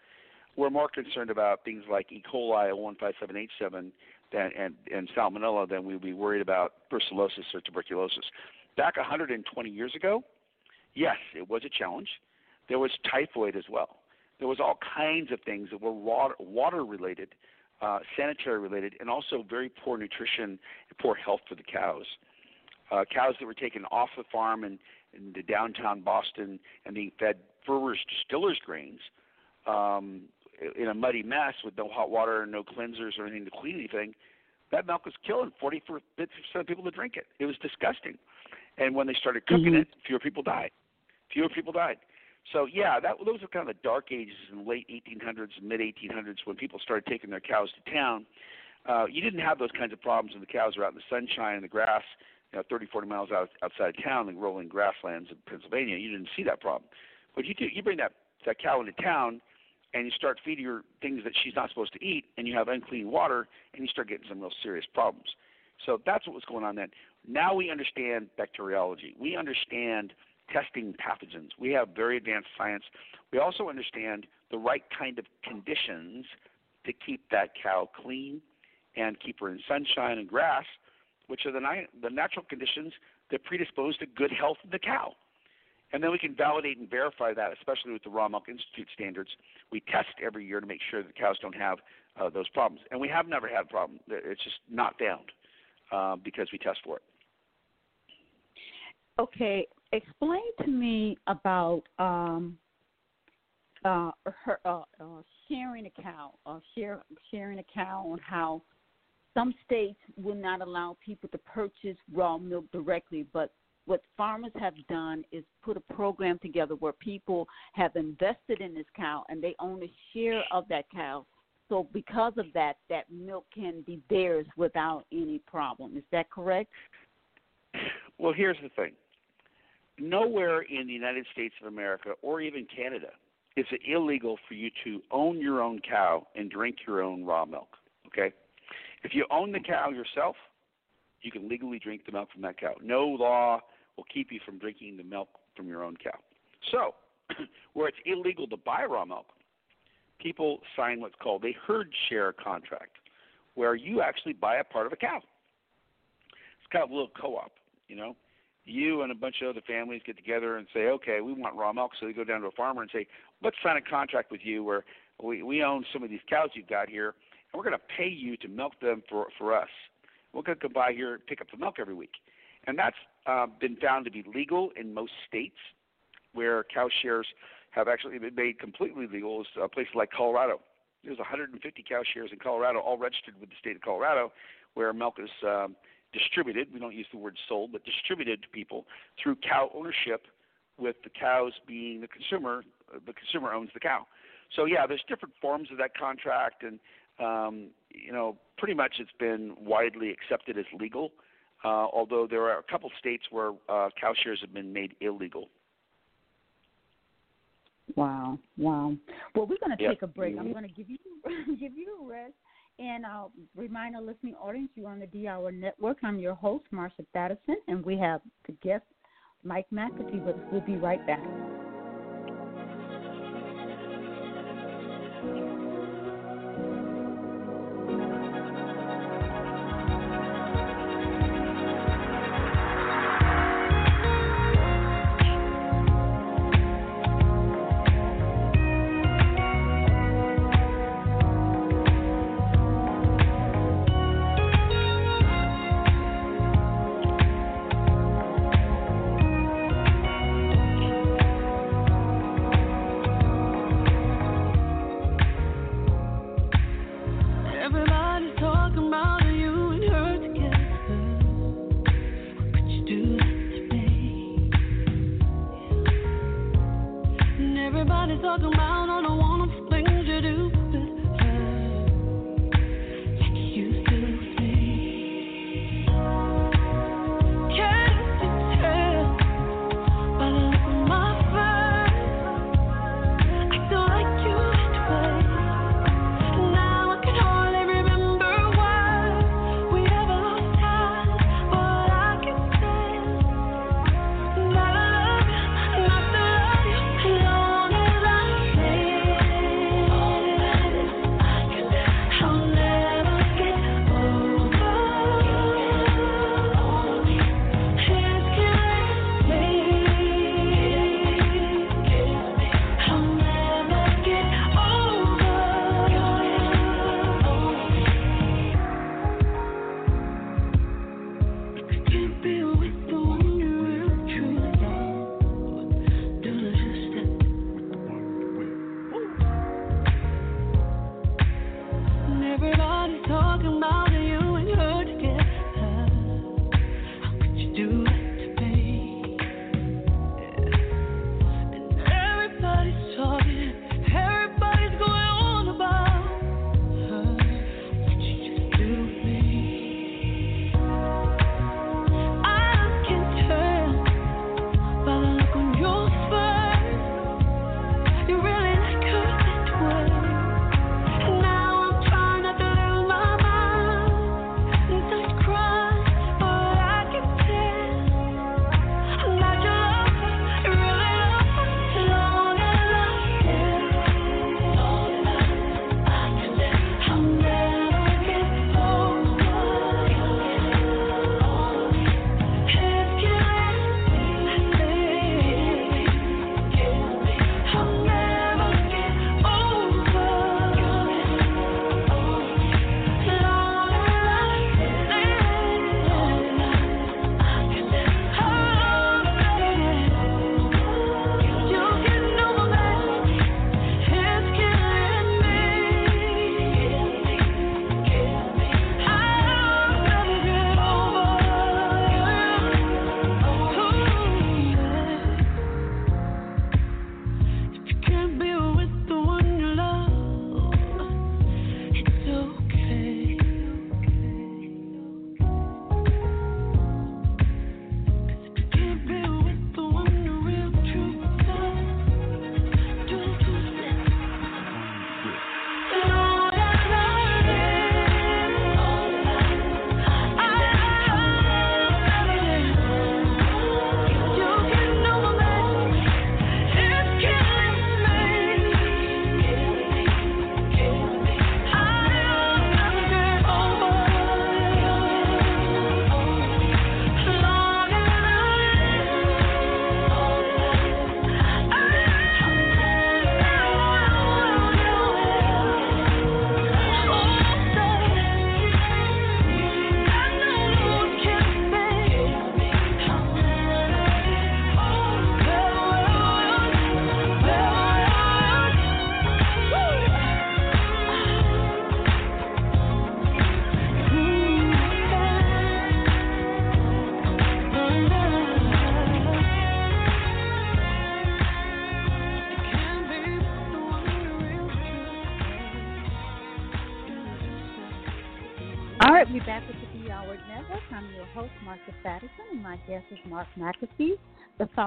We're more concerned about things like E. coli 15787 than, and, and salmonella than we'd be worried about brucellosis or tuberculosis. Back 120 years ago, yes, it was a challenge. There was typhoid as well. There was all kinds of things that were water, water related, uh, sanitary related, and also very poor nutrition and poor health for the cows. Uh, cows that were taken off the farm and in the downtown Boston and being fed brewers distillers grains um, in a muddy mess with no hot water and no cleansers or anything to clean anything. That milk was killing 40 percent of people to drink it. It was disgusting. And when they started cooking Mhm. it, fewer people died. Fewer people died. So yeah, that those were kind of the dark ages in the late 1800s and mid 1800s when people started taking their cows to town. Uh, you didn't have those kinds of problems when the cows were out in the sunshine and the grass, you know, 30, 40 miles out, outside of town, like rolling grasslands in Pennsylvania. You didn't see that problem. But you do, you bring that that cow into town, and you start feeding her things that she's not supposed to eat, and you have unclean water, and you start getting some real serious problems. So that's what was going on then. Now we understand bacteriology. We understand testing pathogens. We have very advanced science. We also understand the right kind of conditions to keep that cow clean and keep her in sunshine and grass, which are the, ni- the natural conditions that predispose to good health of the cow. And then we can validate and verify that, especially with the Raw Milk Institute standards. We test every year to make sure that cows don't have uh, those problems. And we have never had a problem. It's just not found uh, because we test for it. Okay, explain to me about um, uh, her uh, uh, sharing a cow, uh, share, sharing a cow, and how some states will not allow people to purchase raw milk directly, but what farmers have done is put a program together where people have invested in this cow and they own a share of that cow. So because of that, that milk can be theirs without any problem. Is that correct? Well, here's the thing. Nowhere in the United States of America or even Canada is it illegal for you to own your own cow and drink your own raw milk. Okay? If you own the cow yourself, you can legally drink the milk from that cow. No law will keep you from drinking the milk from your own cow. So, [clears throat] where it's illegal to buy raw milk, people sign what's called a herd share contract, where you actually buy a part of a cow. It's kind of a little co-op, you know. You and a bunch of other families get together and say, okay, we want raw milk. So they go down to a farmer and say, let's sign a contract with you where we, we own some of these cows you've got here, and we're going to pay you to milk them for for us. We're going to come by here and pick up the milk every week, and that's uh, been found to be legal in most states where cow shares have actually been made completely legal. Is uh, places like Colorado. there's 150 cow shares in Colorado, all registered with the state of Colorado, where milk is um, distributed. We don't use the word sold, but distributed to people through cow ownership, with the cows being the consumer. Uh, the consumer owns the cow. So yeah, there's different forms of that contract, and um, you know, pretty much it's been widely accepted as legal. Uh, although there are a couple states where uh, cow shares have been made illegal. Wow, wow. Well, we're going to yep. take a break. I'm going to give you [laughs] give you a rest, and I'll remind our listening audience you're on the D Hour Network. I'm your host, Marsha Thadison, and we have the guest Mike McAfee with us. We'll be right back.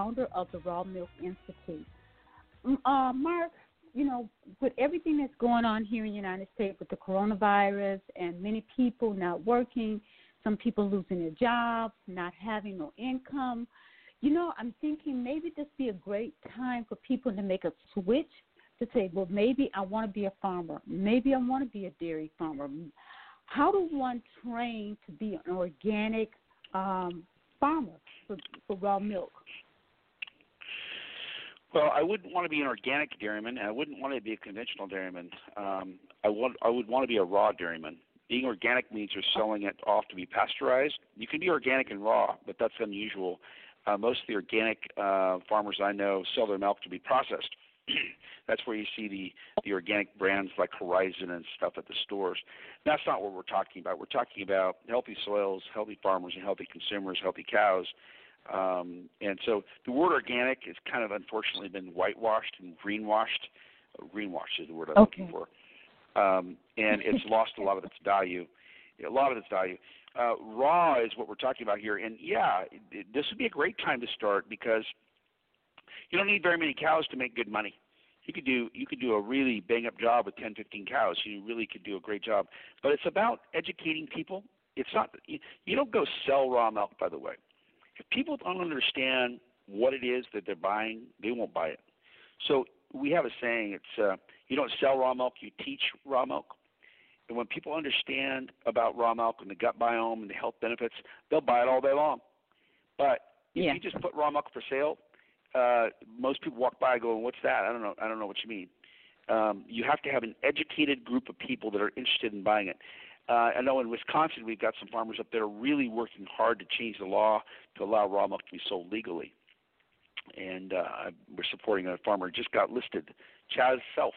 Founder of the Raw Milk Institute. Uh, Mark, you know, with everything that's going on here in the United States with the coronavirus and many people not working, some people losing their jobs, not having no income, you know, I'm thinking maybe this be a great time for people to make a switch to say, well, maybe I want to be a farmer. Maybe I want to be a dairy farmer. How do one train to be an organic um, farmer for, for raw milk? Well, I wouldn't want to be an organic dairyman, and I wouldn't want to be a conventional dairyman. Um, I want I would want to be a raw dairyman. Being organic means you're selling it off to be pasteurized. You can be organic and raw, but that's unusual. Uh, most of the organic uh, farmers I know sell their milk to be processed. [clears throat] That's where you see the the organic brands like Horizon and stuff at the stores. That's not what we're talking about. We're talking about healthy soils, healthy farmers, and healthy consumers, healthy cows. Um, and so the word organic has kind of unfortunately been whitewashed and greenwashed. Greenwashed is the word I'm okay. looking for. Um, and it's [laughs] lost a lot of its value. A lot of its value. Uh, raw is what we're talking about here, and yeah, it, this would be a great time to start because you don't need very many cows to make good money. You could do you could do a really bang up job with 10, 15 cows. You really could do a great job. But it's about educating people. It's not you, you don't go sell raw milk. By the way, if people don't understand what it is that they're buying, they won't buy it. So we have a saying: it's uh, you don't sell raw milk, you teach raw milk. And when people understand about raw milk and the gut biome and the health benefits, they'll buy it all day long. But if yeah. you just put raw milk for sale, uh, most people walk by going, "What's that?" I don't know. I don't know what you mean. Um, you have to have an educated group of people that are interested in buying it. Uh, I know in Wisconsin we've got some farmers up there really working hard to change the law to allow raw milk to be sold legally. And uh, we're supporting a farmer just got listed, Chaz Self.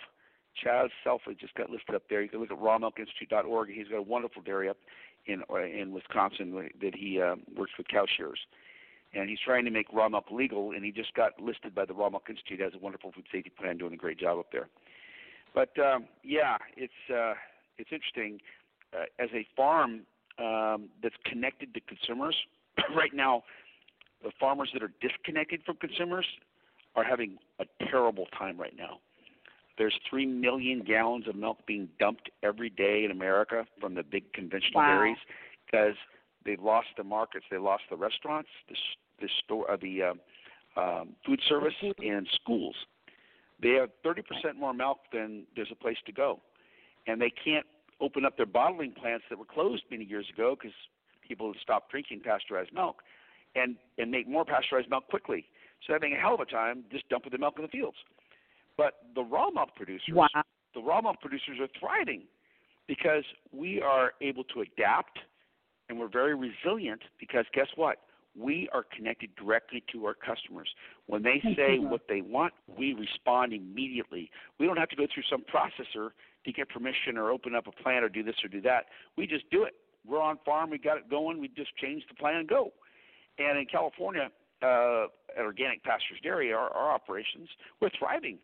Chaz Self just got listed up there. You can look at rawmilkinstitute.org. He's got a wonderful dairy up in uh, in Wisconsin that he uh, works with cow shearers and he's trying to make raw milk legal, and he just got listed by the Raw Milk Institute as a wonderful food safety plan, doing a great job up there. But um, yeah, it's uh, it's interesting. Uh, as a farm um, that's connected to consumers, [clears throat] right now, the farmers that are disconnected from consumers are having a terrible time right now. There's three million gallons of milk being dumped every day in America from the big conventional wow. dairies because they've lost the markets, they lost the restaurants, the the store, uh, the uh, um, food service, and schools. They have 30% more milk than there's a place to go, and they can't open up their bottling plants that were closed many years ago because people had stopped drinking pasteurized milk, and and make more pasteurized milk quickly. So they're having a hell of a time just dumping the milk in the fields. But the raw milk producers, wow. the raw milk producers are thriving because we are able to adapt and we're very resilient because guess what? We are connected directly to our customers. When they say what they want, we respond immediately. We don't have to go through some processor to get permission or open up a plant or do this or do that. We just do it. We're on farm, we got it going, we just change the plan and go. And in California, uh, at Organic Pastures Dairy, our, our operations, we're thriving.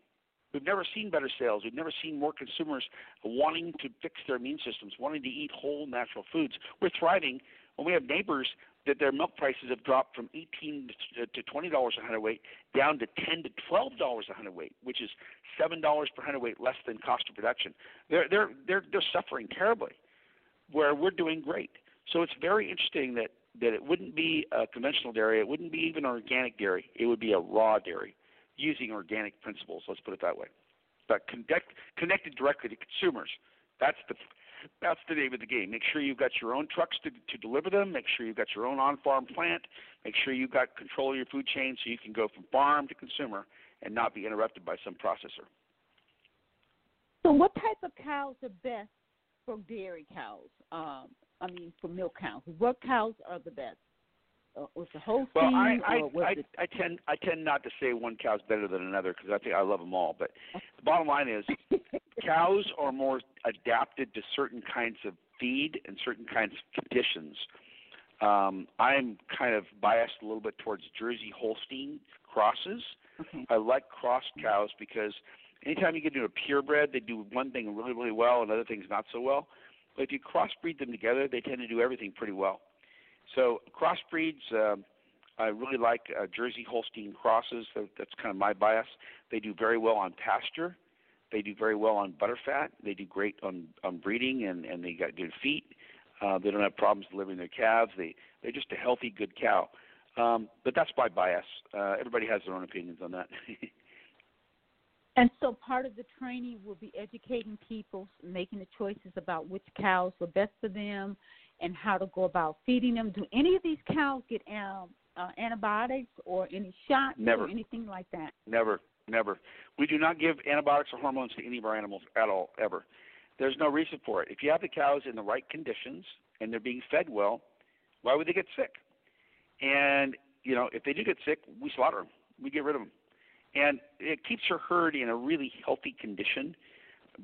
We've never seen better sales. We've never seen more consumers wanting to fix their immune systems, wanting to eat whole natural foods. We're thriving when we have neighbors that their milk prices have dropped from 18 to 20 dollars a hundredweight down to 10 to 12 dollars a hundredweight, which is seven dollars per hundredweight less than cost of production. They're they're they're they're suffering terribly, where we're doing great. So it's very interesting that that it wouldn't be a conventional dairy, it wouldn't be even organic dairy, it would be a raw dairy using organic principles. Let's put it that way. But connect, connected directly to consumers. That's the that's the name of the game. Make sure you've got your own trucks to, to deliver them. Make sure you've got your own on-farm plant. Make sure you've got control of your food chain so you can go from farm to consumer and not be interrupted by some processor. So, what type of cows are best for dairy cows? Um, I mean, for milk cows. What cows are the best? Uh, was the whole well, I, I, or was I, it... I tend I tend not to say one cow's better than another because I think I love them all. But the bottom line is, [laughs] cows are more adapted to certain kinds of feed and certain kinds of conditions. Um, I'm kind of biased a little bit towards Jersey Holstein crosses. Okay. I like cross cows because anytime you get into a purebred, they do one thing really, really well and other things not so well. But if you crossbreed them together, they tend to do everything pretty well. So crossbreeds, uh, I really like uh, Jersey Holstein crosses. So that's kind of my bias. They do very well on pasture. They do very well on butterfat. They do great on on breeding, and and they got good feet. Uh, they don't have problems delivering their calves. They they're just a healthy, good cow. Um, but that's my bias. Uh, everybody has their own opinions on that. [laughs] and so part of the training will be educating people, making the choices about which cows are best for them, and how to go about feeding them. Do any of these cows get um, uh, antibiotics or any shots Never. or anything like that? Never, never. We do not give antibiotics or hormones to any of our animals at all, ever. There's no reason for it. If you have the cows in the right conditions and they're being fed well, why would they get sick? And you know, if they do get sick, we slaughter them. We get rid of them, and it keeps your herd in a really healthy condition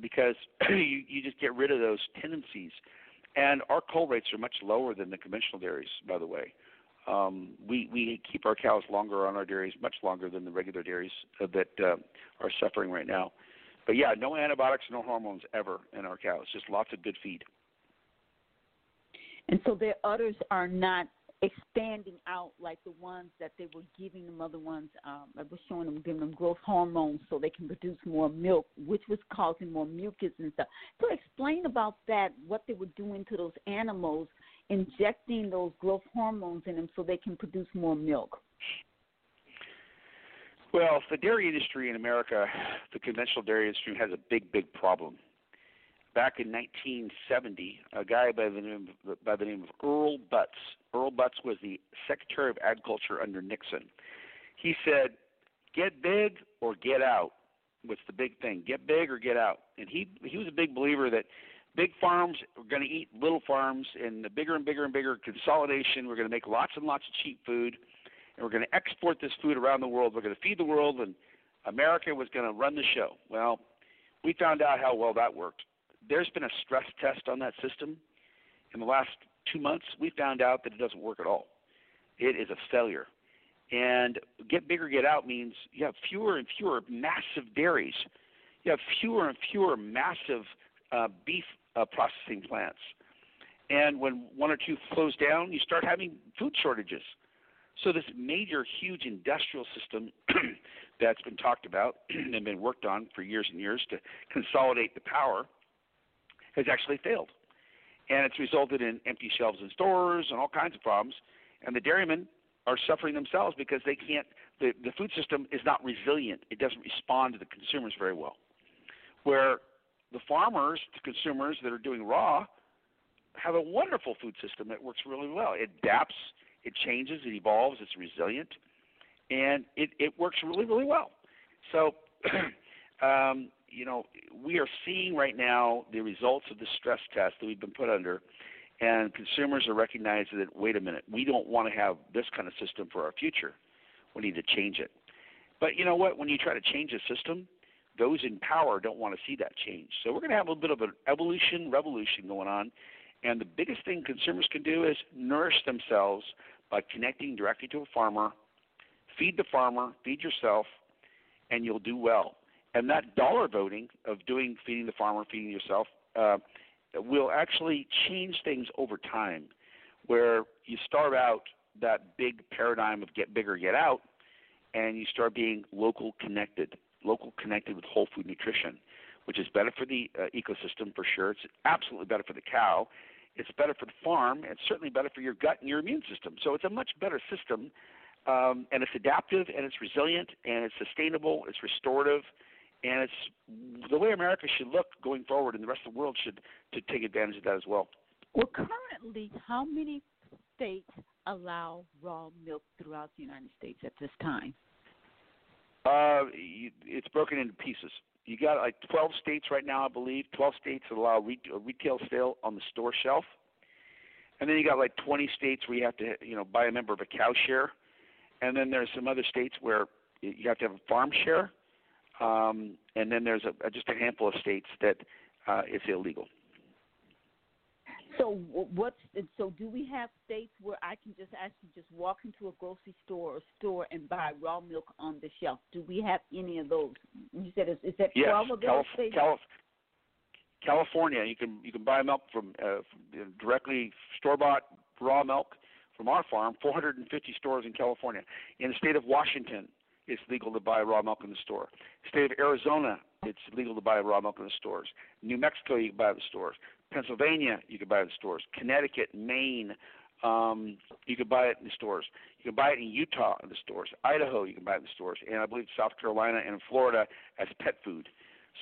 because [clears throat] you you just get rid of those tendencies. And our cull rates are much lower than the conventional dairies, by the way. Um, we we keep our cows longer on our dairies, much longer than the regular dairies uh, that uh, are suffering right now. But yeah, no antibiotics, no hormones ever in our cows. Just lots of good feed. And so their udders are not expanding out like the ones that they were giving the other ones. Um, I was showing them giving them growth hormones so they can produce more milk, which was causing more mucus and stuff. So explain about that, what they were doing to those animals, injecting those growth hormones in them so they can produce more milk. Well, the dairy industry in America, the conventional dairy industry, has a big, big problem. Back in 1970, a guy by the name of, by the name of Earl Butz. Earl Butz was the Secretary of Agriculture under Nixon. He said, "Get big or get out." What's the big thing? Get big or get out. And he he was a big believer that big farms are going to eat little farms, and the bigger and bigger and bigger consolidation. We're going to make lots and lots of cheap food and we're going to export this food around the world. We're going to feed the world, and America was going to run the show. Well, we found out how well that worked. There's been a stress test on that system. In the last two months, we found out that it doesn't work at all. It is a failure. And get bigger, get out means you have fewer and fewer massive dairies. You have fewer and fewer massive uh, beef uh, processing plants. And when one or two flows down, you start having food shortages. So this major, huge industrial system [clears throat] that's been talked about [clears throat] and been worked on for years and years to consolidate the power has actually failed. And it's resulted in empty shelves in stores and all kinds of problems. And the dairymen are suffering themselves because they can't, the, the food system is not resilient. It doesn't respond to the consumers very well. Where the farmers, the consumers that are doing raw, have a wonderful food system that works really well. It adapts it changes, it evolves, it's resilient, and it, it works really, really well. So, [clears throat] um, you know, we are seeing right now the results of the stress test that we've been put under, and consumers are recognizing that, wait a minute, we don't want to have this kind of system for our future. We need to change it. But you know what? When you try to change a system, those in power don't want to see that change. So we're going to have a bit of an evolution, revolution going on and the biggest thing consumers can do is nourish themselves by connecting directly to a farmer. Feed the farmer, feed yourself, and you'll do well. And that dollar voting of doing feeding the farmer, feeding yourself, uh, will actually change things over time, where you start out that big paradigm of get bigger, get out, and you start being local connected, local connected with whole food nutrition, which is better for the uh, ecosystem for sure. It's absolutely better for the cow, it's better for the farm. It's certainly better for your gut and your immune system. So it's a much better system, um, and it's adaptive and it's resilient and it's sustainable. It's restorative, and it's the way America should look going forward, and the rest of the world should to take advantage of that as well. Well, currently, how many states allow raw milk throughout the United States at this time? Uh, it's broken into pieces you got like 12 states right now, I believe. 12 states that allow re- retail sale on the store shelf, and then you got like 20 states where you have to, you know, buy a member of a cow share, and then there's some other states where you have to have a farm share, um, and then there's a, just a handful of states that uh, it's illegal. So what's so? Do we have states where I can just actually just walk into a grocery store or store and buy raw milk on the shelf? Do we have any of those? You said is, is that yes, twelve of those Calif- states? Calif- California, you can you can buy milk from, uh, from directly store bought raw milk from our farm, 450 stores in California. In the state of Washington, it's legal to buy raw milk in the store. State of Arizona, it's legal to buy raw milk in the stores. New Mexico, you can buy in the stores. Pennsylvania, you can buy in the stores. Connecticut, Maine, um, you can buy it in the stores. You can buy it in Utah in the stores. Idaho, you can buy it in the stores, and I believe South Carolina and Florida as pet food.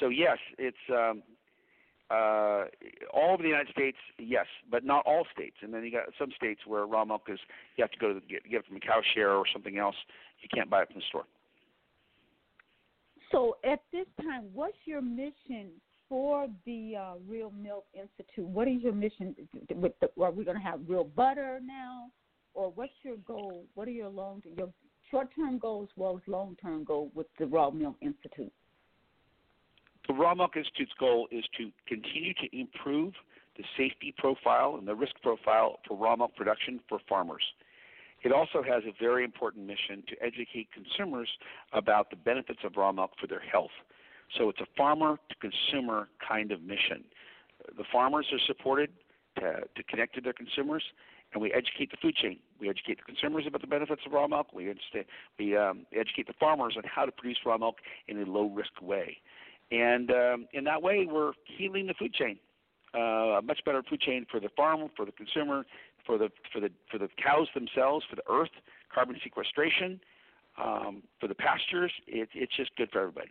So yes, it's um, uh, all of the United States, yes, but not all states. And then you got some states where raw milk is you have to go to the, get, get it from a cow share or something else. You can't buy it from the store. So at this time, what's your mission for the uh, Real Milk Institute? What is your mission? With the, are we going to have real butter now, or what's your goal? What are your long your short term goals as well as long term goal with the Raw Milk Institute? The Raw Milk Institute's goal is to continue to improve the safety profile and the risk profile for raw milk production for farmers. It also has a very important mission to educate consumers about the benefits of raw milk for their health. So it's a farmer to consumer kind of mission. The farmers are supported to, to connect to their consumers, and we educate the food chain. We educate the consumers about the benefits of raw milk. We, we um, educate the farmers on how to produce raw milk in a low risk way. And um, in that way, we're healing the food chain. Uh, a much better food chain for the farm, for the consumer, for the for the for the cows themselves, for the earth, carbon sequestration, um, for the pastures. It, it's just good for everybody.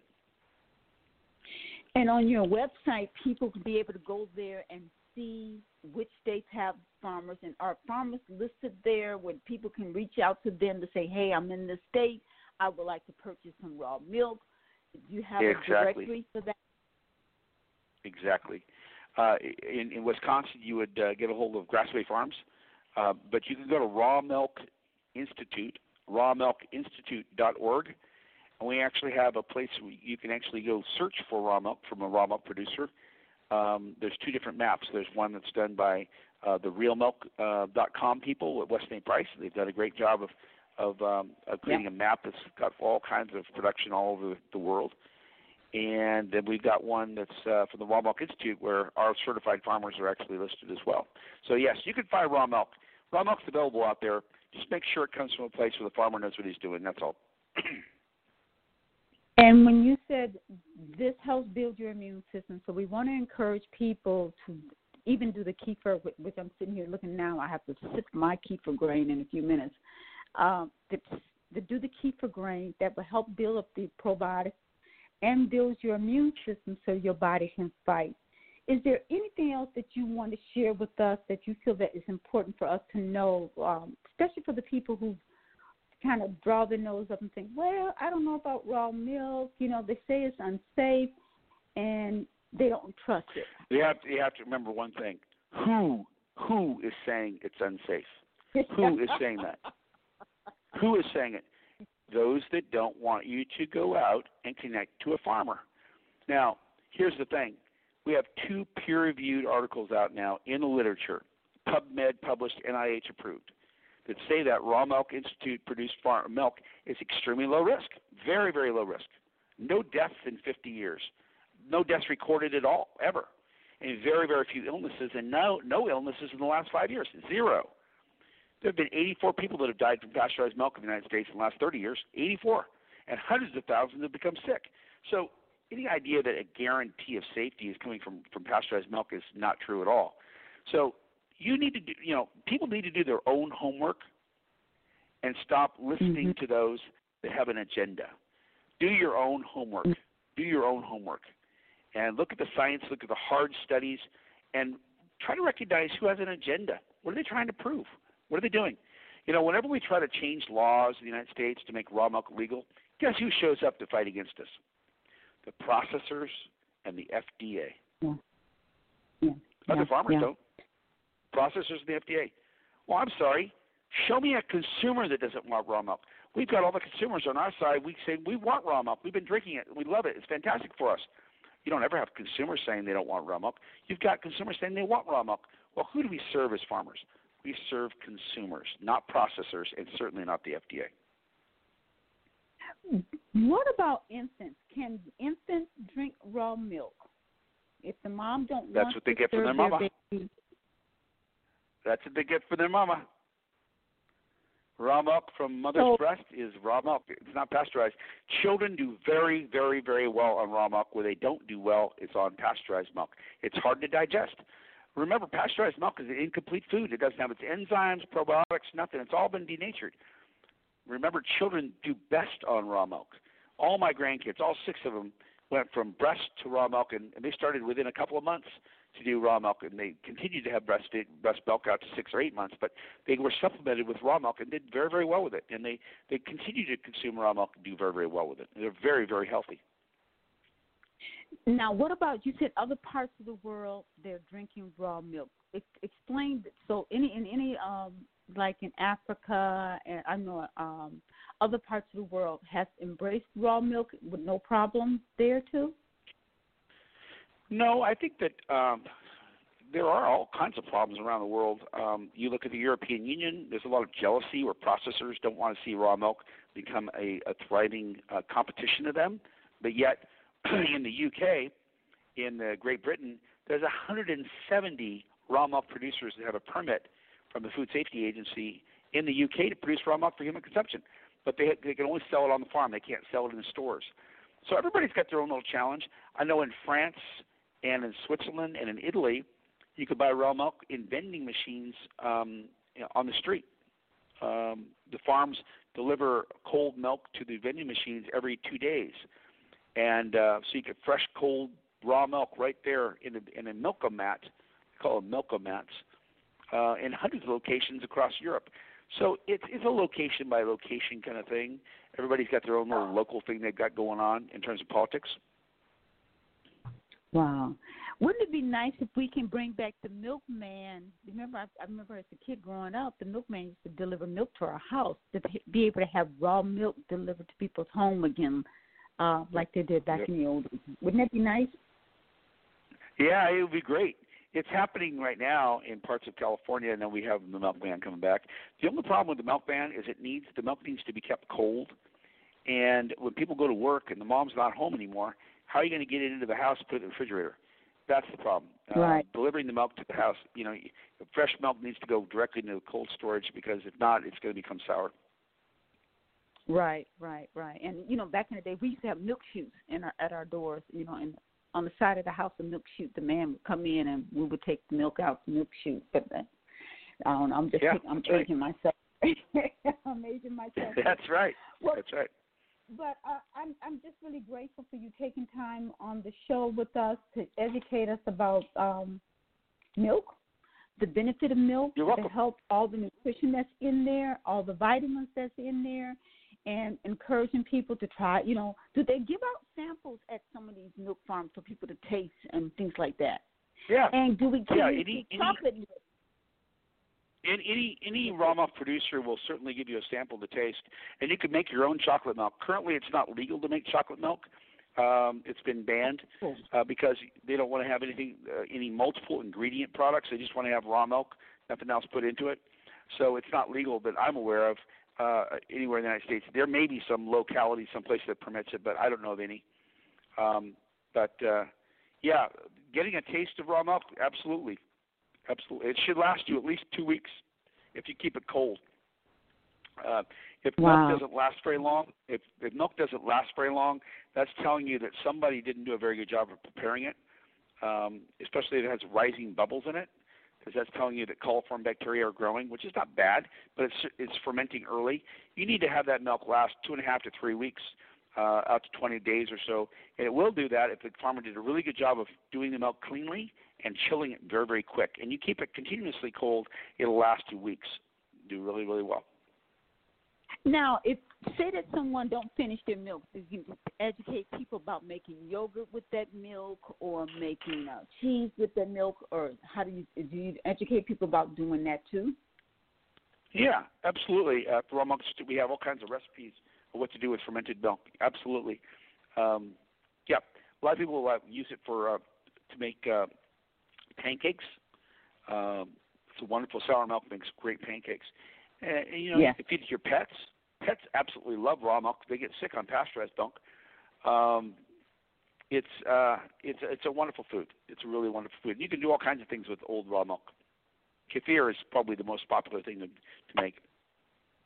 And on your website, people can be able to go there and see which states have farmers, and are farmers listed there where people can reach out to them to say, "Hey, I'm in this state. I would like to purchase some raw milk." Do you have exactly. a directory for that? Exactly. Uh, in, in Wisconsin, you would uh, get a hold of Grassway Farms, uh, but you can go to Raw Milk Institute, rawmilkinstitute.org, and we actually have a place where you can actually go search for raw milk from a raw milk producer. Um, there's two different maps. There's one that's done by uh, the realmilk.com uh, people at Weston Price. And they've done a great job of of, um, of creating yeah. a map that's got all kinds of production all over the world. And then we've got one that's uh, from the Raw Milk Institute where our certified farmers are actually listed as well. So yes, you can find raw milk. Raw milk's available out there. Just make sure it comes from a place where the farmer knows what he's doing. That's all. [clears throat] and when you said this helps build your immune system, so we want to encourage people to even do the kefir, which I'm sitting here looking now. I have to sip my kefir grain in a few minutes um, to, to do the kefir grain that will help build up the probiotics and build your immune system so your body can fight. Is there anything else that you want to share with us that you feel that is important for us to know, um, especially for the people who kind of draw their nose up and think, well, I don't know about raw milk. You know, they say it's unsafe, and they don't trust it. You have to, you have to remember one thing: who who is saying it's unsafe? who is saying that? [laughs] Who is saying it? Those that don't want you to go out and connect to a farmer. Now, here's the thing we have two peer reviewed articles out now in the literature, PubMed published, NIH approved, that say that Raw Milk Institute produced farm milk is extremely low risk, very, very low risk. No deaths in 50 years, no deaths recorded at all, ever. And very, very few illnesses, and no, no illnesses in the last five years, zero. There have been 84 people that have died from pasteurized milk in the United States in the last 30 years. 84, and hundreds of thousands have become sick. So any idea that a guarantee of safety is coming from from pasteurized milk is not true at all. So you need to do, you know, people need to do their own homework and stop listening mm-hmm. to those that have an agenda. Do your own homework. Do your own homework. And look at the science, look at the hard studies, and try to recognize who has an agenda. What are they trying to prove? What are they doing? You know, whenever we try to change laws in the United States to make raw milk legal, guess who shows up to fight against us? The processors and the FDA. Yeah. Yeah. Other yeah. farmers yeah. don't. Processors and the FDA. Well, oh, I'm sorry. Show me a consumer that doesn't want raw milk. We've got all the consumers on our side. We say we want raw milk. We've been drinking it. We love it. It's fantastic for us. You don't ever have consumers saying they don't want raw milk. You've got consumers saying they want raw milk. Well, who do we serve as farmers? we serve consumers, not processors, and certainly not the FDA. What about infants? Can infants drink raw milk? If the mom don't That's what they get from their mama. Baby, That's what they get for their mama. Raw milk from mother's So- breast is raw milk. It's not pasteurized. Children do very, very, very well on raw milk. Where they don't do well is on pasteurized milk. It's hard to digest. Remember, pasteurized milk is an incomplete food. It doesn't have its enzymes, probiotics, nothing. It's all been denatured. Remember, children do best on raw milk. All my grandkids, all six of them, went from breast to raw milk, and, and they started within a couple of months to do raw milk, and they continued to have breast breast milk out to six or eight months. But they were supplemented with raw milk and did very very well with it, and they they continue to consume raw milk and do very very well with it. And They're very very healthy. Now, what about you said other parts of the world they're drinking raw milk? Ex- explain so any in any um like in Africa and I know um other parts of the world has embraced raw milk with no problem there too. No, I think that um, there are all kinds of problems around the world. Um, you look at the European Union, there's a lot of jealousy where processors don't want to see raw milk become a, a thriving uh, competition to them. But yet, [clears throat] in the UK, in uh, Great Britain, there's 170 raw milk producers that have a permit from the Food Safety Agency in the UK to produce raw milk for human consumption. But they, they can only sell it on the farm, they can't sell it in the stores. So everybody's got their own little challenge. I know in France and in Switzerland and in Italy, you could buy raw milk in vending machines um, on the street. Um, the farms deliver cold milk to the vending machines every two days, and uh, so you get fresh, cold, raw milk right there in a, in a milkomat. They call them milkomats uh, in hundreds of locations across Europe. So it's it's a location by location kind of thing. Everybody's got their own little local thing they've got going on in terms of politics. Wow. Wouldn't it be nice if we can bring back the milkman? Remember, I, I remember as a kid growing up, the milkman used to deliver milk to our house to be able to have raw milk delivered to people's home again, uh, like they did back Yep. in the old days. Wouldn't that be nice? Yeah, it would be great. It's happening right now in parts of California, and then we have the milkman coming back. The only problem with the milkman is it needs the milk needs to be kept cold, and when people go to work and the mom's not home anymore, how are you going to get it into the house and put it in the refrigerator? That's the problem. Uh, Right. delivering the milk to the house, you know, fresh milk needs to go directly into cold storage because if not, it's going to become sour. Right, right, right. And you know, back in the day, we used to have milk chutes in our at our doors. You know, and on the side of the house, a milk chute. The man would come in, and we would take the milk out the milk chute. But uh, I don't know. I'm just Yeah, I'm that's right. myself. [laughs] I'm aging myself. That's right. Well, That's right. but uh, I'm I'm just really grateful for you taking time on the show with us to educate us about um, milk, the benefit of milk, the help, all the nutrition that's in there, all the vitamins that's in there, and encouraging people to try. You know, do they give out samples at some of these milk farms for people to taste and things like that? Yeah. And do we can Yeah, any- any- chocolate milk? And any any raw milk producer will certainly give you a sample to taste, and you can make your own chocolate milk. Currently, it's not legal to make chocolate milk. Um, it's been banned uh, because they don't want to have anything, uh, any multiple ingredient products. They just want to have raw milk, nothing else put into it. So it's not legal that I'm aware of uh, anywhere in the United States. There may be some locality, someplace that permits it, but I don't know of any. Um, but uh, yeah, getting a taste of raw milk, absolutely, absolutely. It should last you at least two weeks if you keep it cold. Uh, if Wow. milk doesn't last very long, if, if milk doesn't last very long, that's telling you that somebody didn't do a very good job of preparing it, um, especially if it has rising bubbles in it, because that's telling you that coliform bacteria are growing, which is not bad, but it's it's fermenting early. You need to have that milk last two and a half to three weeks, uh, out to 20 days or so, and it will do that if the farmer did a really good job of doing the milk cleanly and chilling it very very quick. And you keep it continuously cold, it'll last two weeks. Do really really well. Now, if say that someone don't finish their milk, do you educate people about making yogurt with that milk, or making uh, cheese with that milk, or how do you do you educate people about doing that too? Yeah, absolutely. Uh, for amongst we have all kinds of recipes of what to do with fermented milk. Absolutely. Um, yeah, a lot of people uh, use it for uh, to make uh, pancakes. Um, it's a wonderful sour milk makes great pancakes. And, and you know, Yeah. you can feed it to your pets. Pets absolutely love raw milk. They get sick on pasteurized milk. Um, it's uh, it's it's a wonderful food. It's a really wonderful food. You can do all kinds of things with old raw milk. Kefir is probably the most popular thing to, to make.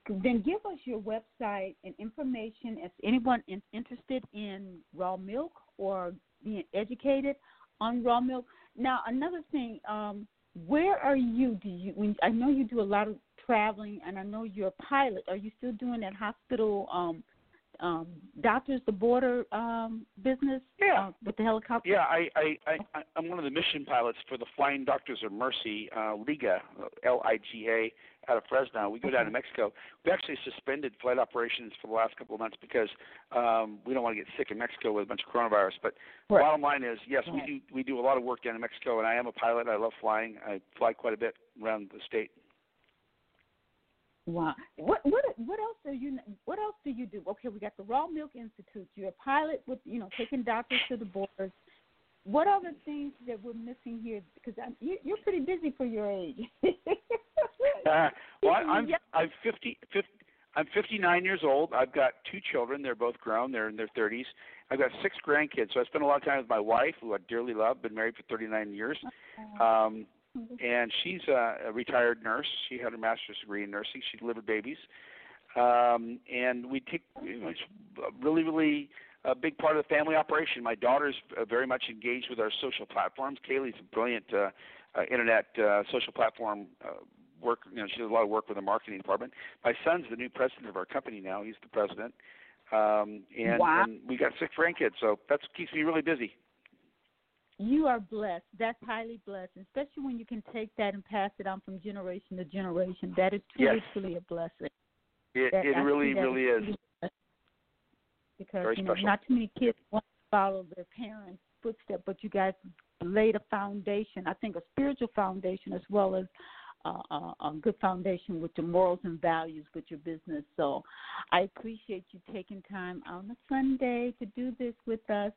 then give us your website and information if anyone is interested in raw milk or being educated on raw milk. Now, another thing, um, where are you? Do you? When, I know you do a lot of traveling, and I know you're a pilot. Are you still doing that hospital? Um, um, Doctors the Border um, business yeah. uh, with the helicopter? Yeah, I, I, I, I'm one of the mission pilots for the Flying Doctors of Mercy, uh, Liga, L I G A, out of Fresno. We go down to Mexico. We actually suspended flight operations for the last couple of months because um, we don't want to get sick in Mexico with a bunch of coronavirus. But right. bottom line is, yes, right. we do we do a lot of work down in Mexico, and I am a pilot. I love flying. I fly quite a bit around the state. Wow. What what what else do you what else do you do? Okay, we got the Raw Milk Institute. You're a pilot with you know taking doctors to the borders. What other things that we're missing here? Because I'm, you, you're pretty busy for your age. [laughs] uh, well, I'm I'm 50, 50 I'm 59 years old. I've got two children. They're both grown. They're in their 30s. I've got six grandkids. So I spend a lot of time with my wife, who I dearly love. Been married for 39 years. Um, and she's a, a retired nurse. She had a master's degree in nursing. She delivered babies, um, and we take you know, it's really, really a big part of the family operation. My daughter's uh, very much engaged with our social platforms. Kaylee's a brilliant uh, uh, internet uh, social platform uh, work. You know, she does a lot of work with the marketing department. My son's the new president of our company now. He's the president, um, and, wow. and we got six grandkids, so that keeps me really busy you are blessed. That's highly blessed, especially when you can take that and pass it on from generation to generation. That is truly, yes. truly a blessing. It, that, it really, really is. Because Very you know, special. not too many kids want to follow their parents' footsteps, but you guys laid a foundation. I think a spiritual foundation as well as uh, a good foundation with your morals and values with your business. So I appreciate you taking time on a Sunday to do this with us.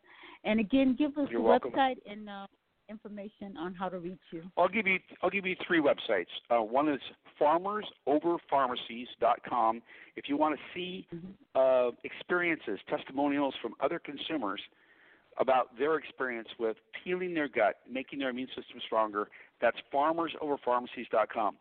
And again, give us You're the welcome. website and uh, information on how to reach you. I'll give you I'll give you three websites. Uh, one is farmersoverpharmacies.com. If you want to see mm-hmm. uh, experiences, testimonials from other consumers about their experience with healing their gut, making their immune system stronger, that's farmersoverpharmacies.com.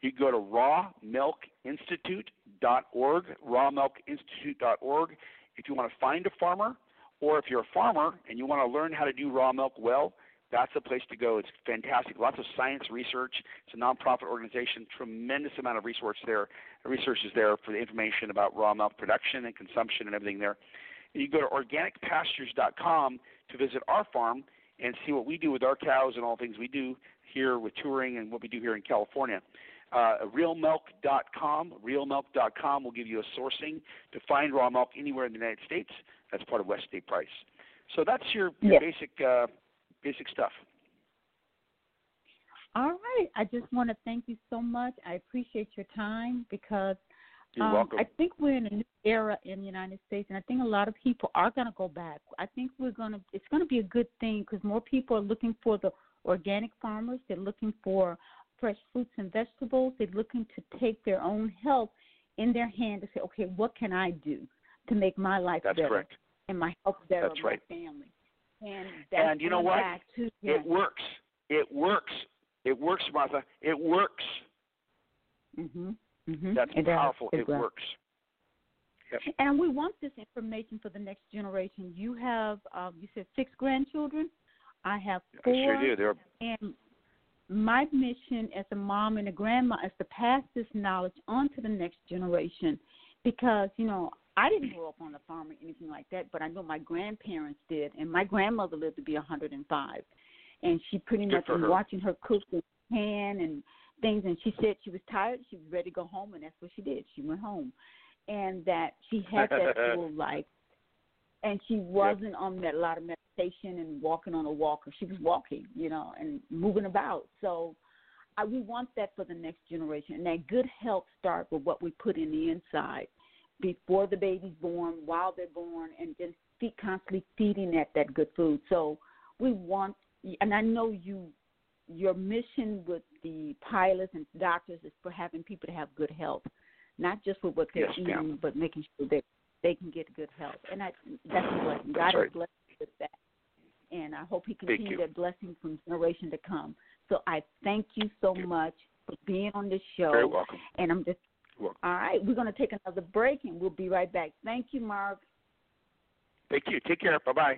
You can go to rawmilkinstitute.org, rawmilkinstitute.org. If you want to find a farmer, or if you're a farmer and you want to learn how to do raw milk well, that's the place to go. It's fantastic. Lots of science research. It's a nonprofit organization. Tremendous amount of research there. Research is there for the information about raw milk production and consumption and everything there. And you go to organicpastures.com to visit our farm and see what we do with our cows and all things we do here with touring and what we do here in California. Uh, realmilk.com, realmilk.com will give you a sourcing to find raw milk anywhere in the United States. That's part of Weston A. Price. So that's your, your yes. basic uh, basic stuff. All right. I just want to thank you so much. I appreciate your time because um. I think we're in a new era in the United States, and I think a lot of people are going to go back. I think we're going to. It's going to be a good thing because more people are looking for the organic farmers. They're looking for fresh fruits and vegetables. They're looking to take their own health in their hand to say, okay, what can I do to make my life That's better correct. and my health better That's right. my family. And, and you know what? To, It works. It works. It works, Martha. It works. Mhm. Mhm. That's it powerful. Does. It, it works. Yep. And we want this information for the next generation. You have, um, you said six grandchildren. I have four. I sure do. They're and my mission as a mom and a grandma is to pass this knowledge on to the next generation because, you know, I didn't grow up on a farm or anything like that, but I know my grandparents did, and my grandmother lived to be 105, and she pretty Good much was her. watching her cook and pan and things, and she said she was tired, she was ready to go home, and that's what she did. She went home, and that she had that [laughs] full life, and she wasn't on that lot of meditation and walking on a walker. She was walking, you know, and moving about. So. I, we want that for the next generation, and that good health starts with what we put in the inside before the baby's born, while they're born, and just constantly feeding that that good food. So we want, and I know you, your mission with the pilots and doctors is for having people to have good health, not just with what they're Yes, eating, ma'am. but making sure that they can get good health. And I, that's a blessing. God right. has blessed with that, and I hope He Thank continues that blessing from generation to come. So I thank you so much for being on this show very welcome. and I'm just All right, we're going to take another break and we'll be right back. Thank you, Mark. Thank you. Take care. Bye bye.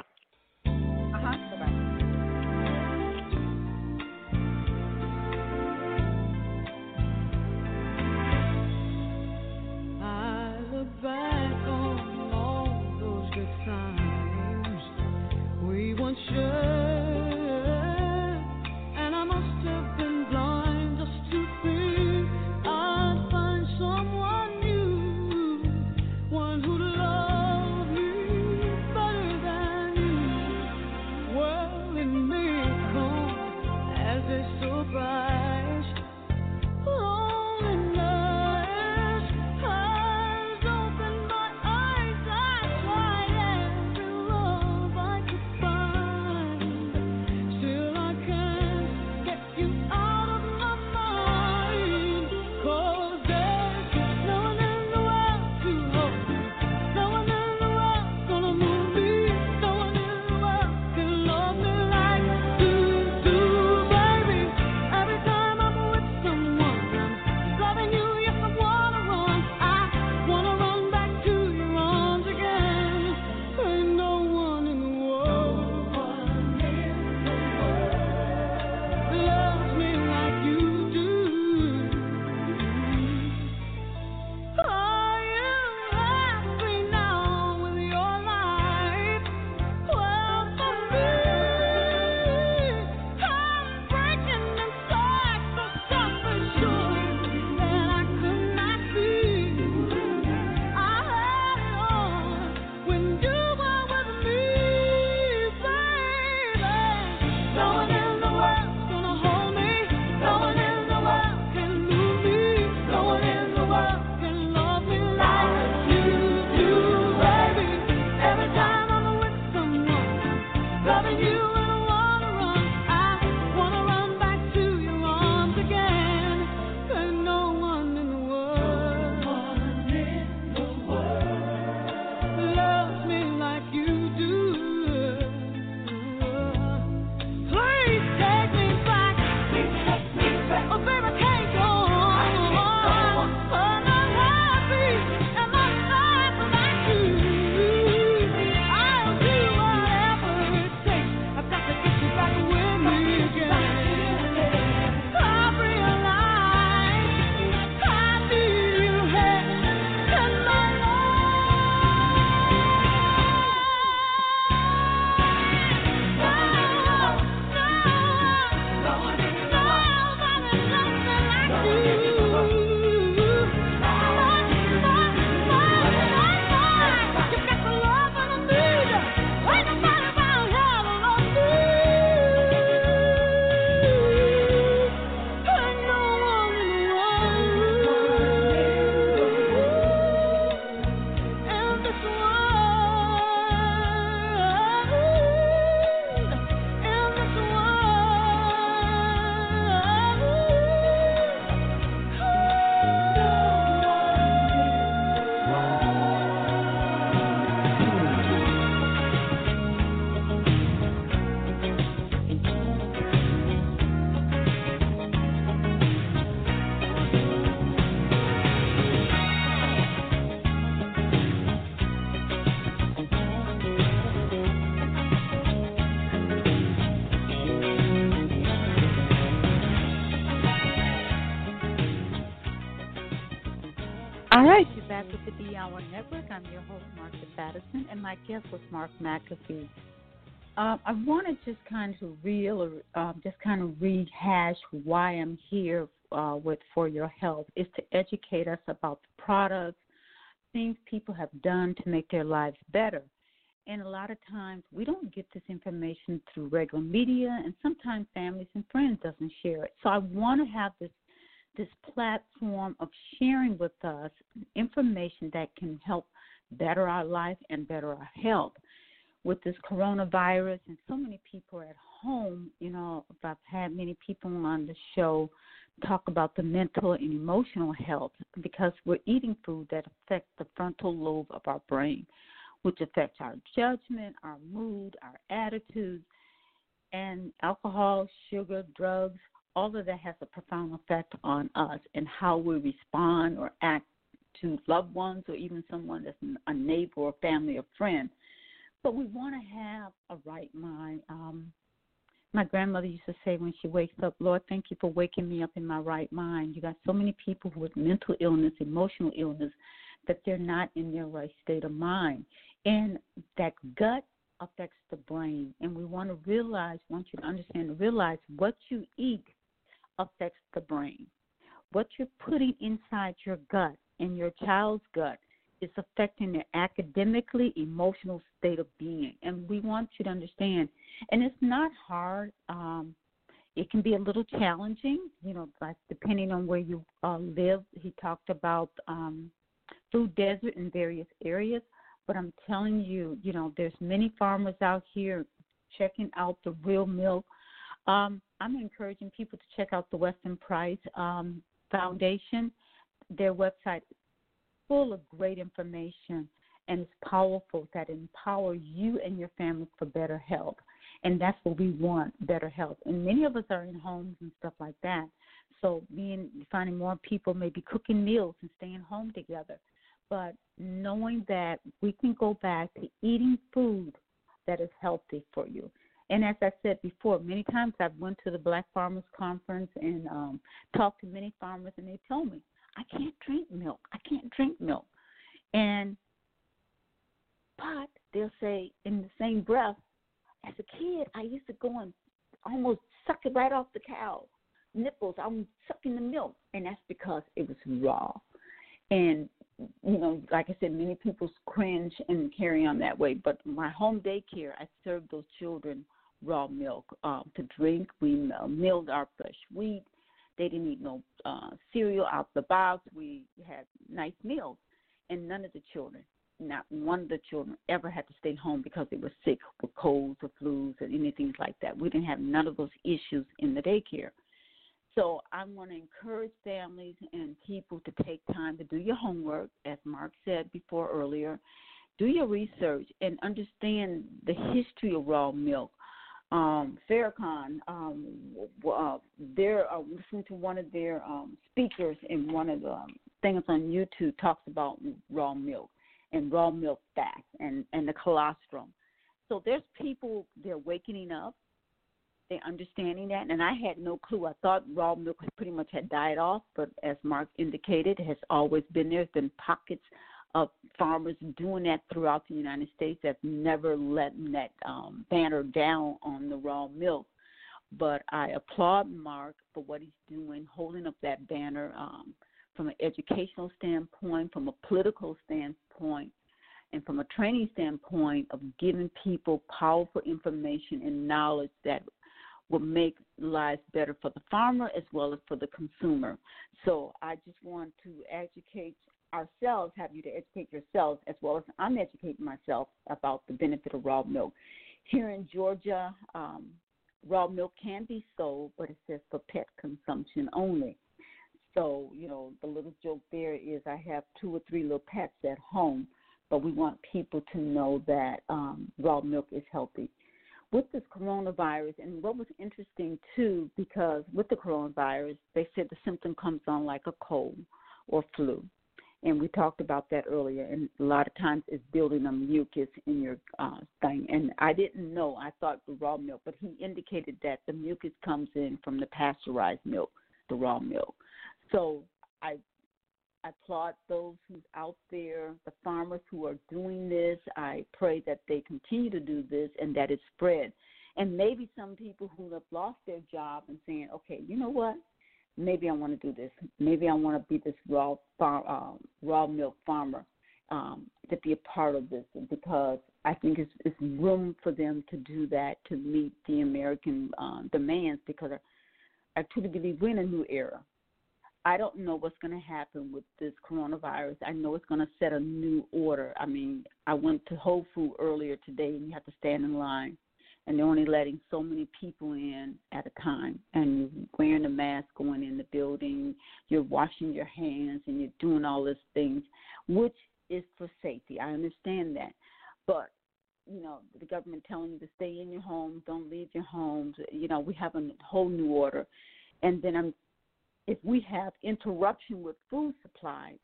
Guest was Mark McAfee. Uh, I want to just kind of real, uh, just kind of rehash why I'm here uh, with For Your Health is to educate us about the products, things people have done to make their lives better. And a lot of times we don't get this information through regular media, and sometimes families and friends doesn't share it. So I want to have this this platform of sharing with us information that can help better our life and better our health. With this coronavirus and so many people at home, you know, I've had many people on the show talk about the mental and emotional health because we're eating food that affects the frontal lobe of our brain, which affects our judgment, our mood, our attitudes, and alcohol, sugar, drugs, all of that has a profound effect on us and how we respond or act to loved ones or even someone that's a neighbor or family or friend. But we want to have a right mind. Um, my grandmother used to say when she wakes up, Lord, thank you for waking me up in my right mind. You got so many people with mental illness, emotional illness, that they're not in their right state of mind. And that gut affects the brain. And we want to realize, want you to understand and realize what you eat affects the brain. What you're putting inside your gut and your child's gut is affecting their academically emotional state of being. And we want you to understand. And it's not hard. Um, it can be a little challenging, you know, like depending on where you uh, live. He talked about um, food desert in various areas. But I'm telling you, you know, there's many farmers out here checking out the real milk. Um, I'm encouraging people to check out the Weston Price um, Foundation. Their website is full of great information and it's powerful that empower you and your family for better health. And that's what we want, better health. And many of us are in homes and stuff like that. So being finding more people maybe cooking meals and staying home together but knowing that we can go back to eating food that is healthy for you. And as I said before, many times I've went to the Black Farmers Conference and um, talked to many farmers, and they told me I can't drink milk. I can't drink milk, and but they'll say in the same breath, as a kid, I used to go and almost suck it right off the cow nipples. I'm sucking the milk, and that's because it was raw. And you know, like I said, many people cringe and carry on that way. But my home daycare, I served those children raw milk um, to drink. We uh, milled our fresh wheat. They didn't eat no uh, cereal out the box. We had nice meals, and none of the children, not one of the children, ever had to stay home because they were sick with colds or flus or anything like that. We didn't have none of those issues in the daycare. So I want to encourage families and people to take time to do your homework, as Mark said before earlier. Do your research and understand the history of raw milk. Um, Farrakhan, um, uh, they're uh, listening to one of their um, speakers in one of the um, things on YouTube talks about raw milk and raw milk fat and and the colostrum. So there's people they're wakening up They're understanding that, and I had no clue. I thought raw milk pretty much had died off, but as Mark indicated, it has always been there. There's been pockets of farmers doing that throughout the United States that never letting that um, banner down on the raw milk. But I applaud Mark for what he's doing, holding up that banner um, from an educational standpoint, from a political standpoint, and from a training standpoint of giving people powerful information and knowledge that will make lives better for the farmer as well as for the consumer. So I just want to educate ourselves, have you to educate yourselves as well as I'm educating myself about the benefit of raw milk. Here in Georgia, um, raw milk can be sold, but it says for pet consumption only. So, you know, the little joke there is I have two or three little pets at home, but we want people to know that um, raw milk is healthy with this coronavirus, and what was interesting too, because with the coronavirus, they said the symptom comes on like a cold or flu. And we talked about that earlier, and a lot of times it's building a mucus in your uh, thing. And I didn't know; I thought the raw milk, but he indicated that the mucus comes in from the pasteurized milk, the raw milk. So I I applaud those who's out there, the farmers who are doing this. I pray that they continue to do this and that it spread. And maybe some people who have lost their job and saying, okay, you know what? Maybe I want to do this. Maybe I want to be this raw farm, uh, raw milk farmer um, to be a part of this because I think it's, it's room for them to do that to meet the American uh, demands because I, I truly believe we're in a new era I don't know what's going to happen with this coronavirus. I know it's going to set a new order. I mean, I went to Whole Food earlier today, and you have to stand in line, and they're only letting so many people in at a time. And you're wearing a mask going in the building, you're washing your hands, and you're doing all these things, which is for safety. I understand that, but you know the government telling you to stay in your homes, don't leave your homes. You know, we have a whole new order And then I'm, if we have interruption with food supply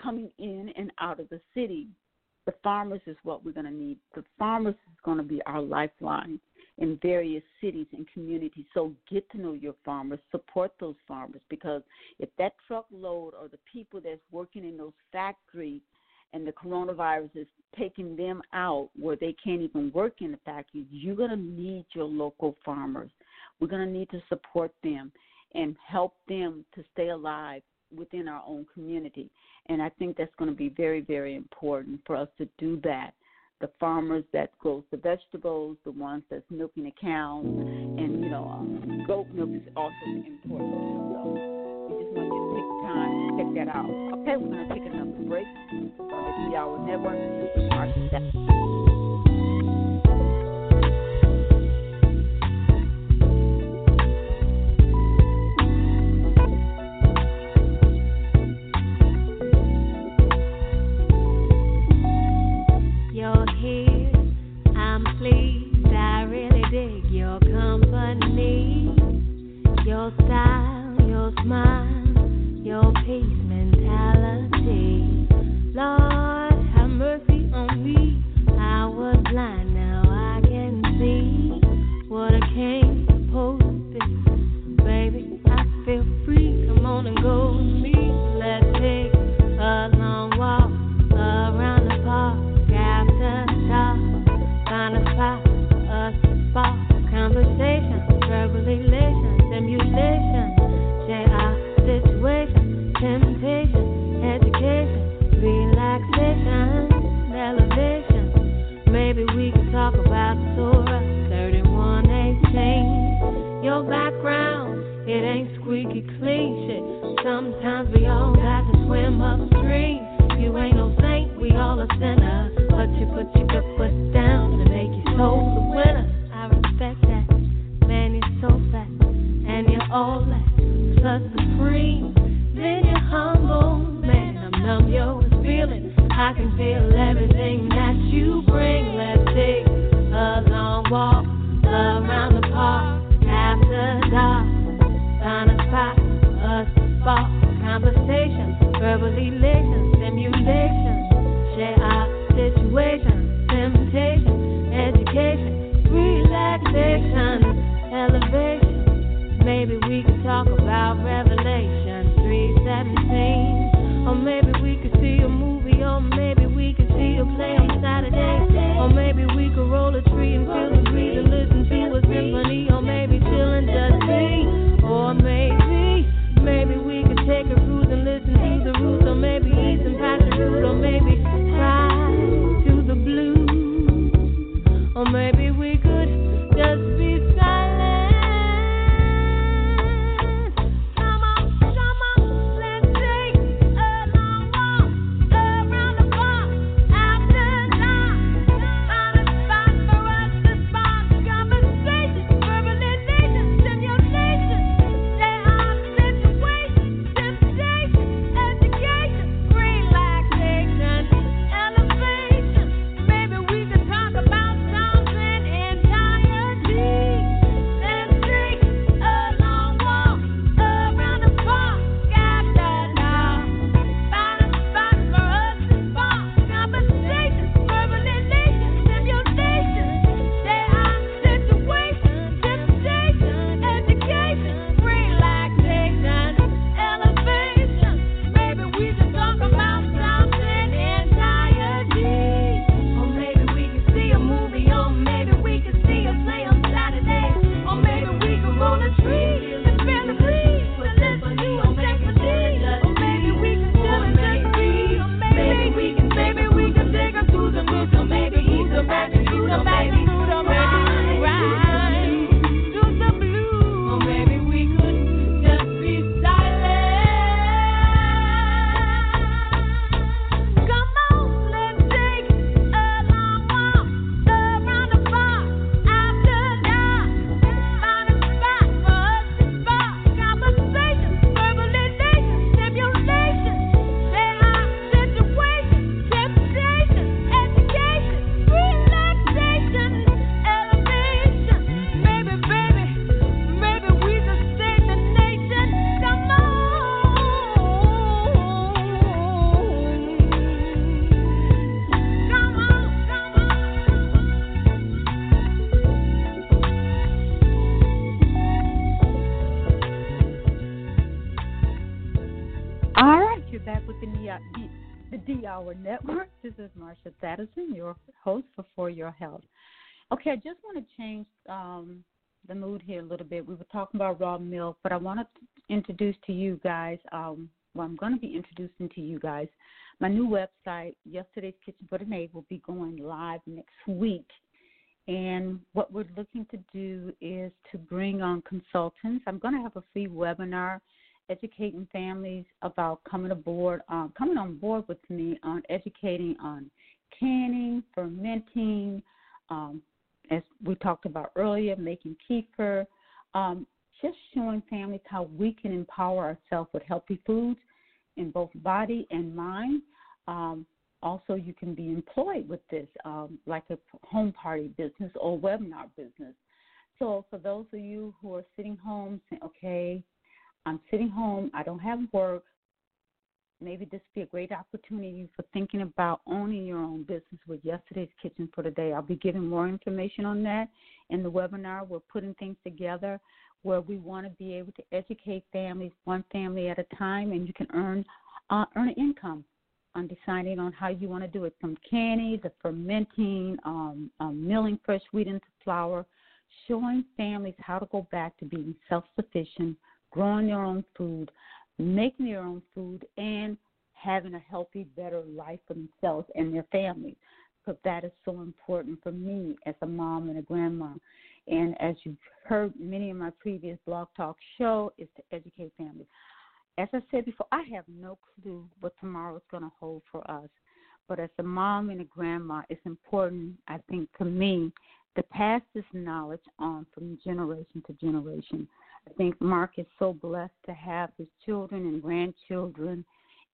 coming in and out of the city, the farmers is what we're going to need. The farmers is going to be our lifeline in various cities and communities. So get to know your farmers, support those farmers because if that truckload or the people that's working in those factories and the coronavirus is taking them out where they can't even work in the factories, you're going to need your local farmers. We're going to need to support them and help them to stay alive within our own community. And I think that's going to be very, very important for us to do that. The farmers that grows the vegetables, the ones that's milking the cows, and you know, um, goat milk is also important. So we just want you to take the time to check that out. Okay, we're going to take another break. On the Three Hour Network, March Or maybe we could see a movie, or maybe we could see a play on Saturday. D Hour Network. [laughs] This is Marsha Thadison, your host for For Your Health. Okay, I just want to change um, the mood here a little bit. We were talking about raw milk, but I want to introduce to you guys, um, well, I'm going to be introducing to you guys my new website, Yesterday's Kitchen for Today, will be going live next week. And what we're looking to do is to bring on consultants. I'm going to have a free webinar educating families about coming aboard, um, coming on board with me on educating on canning, fermenting, um, as we talked about earlier, making kefir, um, just showing families how we can empower ourselves with healthy foods in both body and mind. Um, also, you can be employed with this, um, like a home party business or webinar business. So, for those of you who are sitting home saying, okay, I'm sitting home, I don't have work, maybe this would be a great opportunity for thinking about owning your own business with yesterday's kitchen for today. I'll be giving more information on that in the webinar. We're putting things together where we want to be able to educate families one family at a time, and you can earn uh, earn income on deciding on how you want to do it from canning to fermenting, um, um, milling fresh wheat into flour, showing families how to go back to being self sufficient, growing your own food, making your own food, and having a healthy, better life for themselves and their families. Because that is so important for me as a mom and a grandma. And as you've heard many of my previous blog talk show, is to educate families. As I said before, I have no clue what tomorrow is going to hold for us. But as a mom and a grandma, it's important, I think, to me, to pass this knowledge on from generation to generation. I think Mark is so blessed to have his children and grandchildren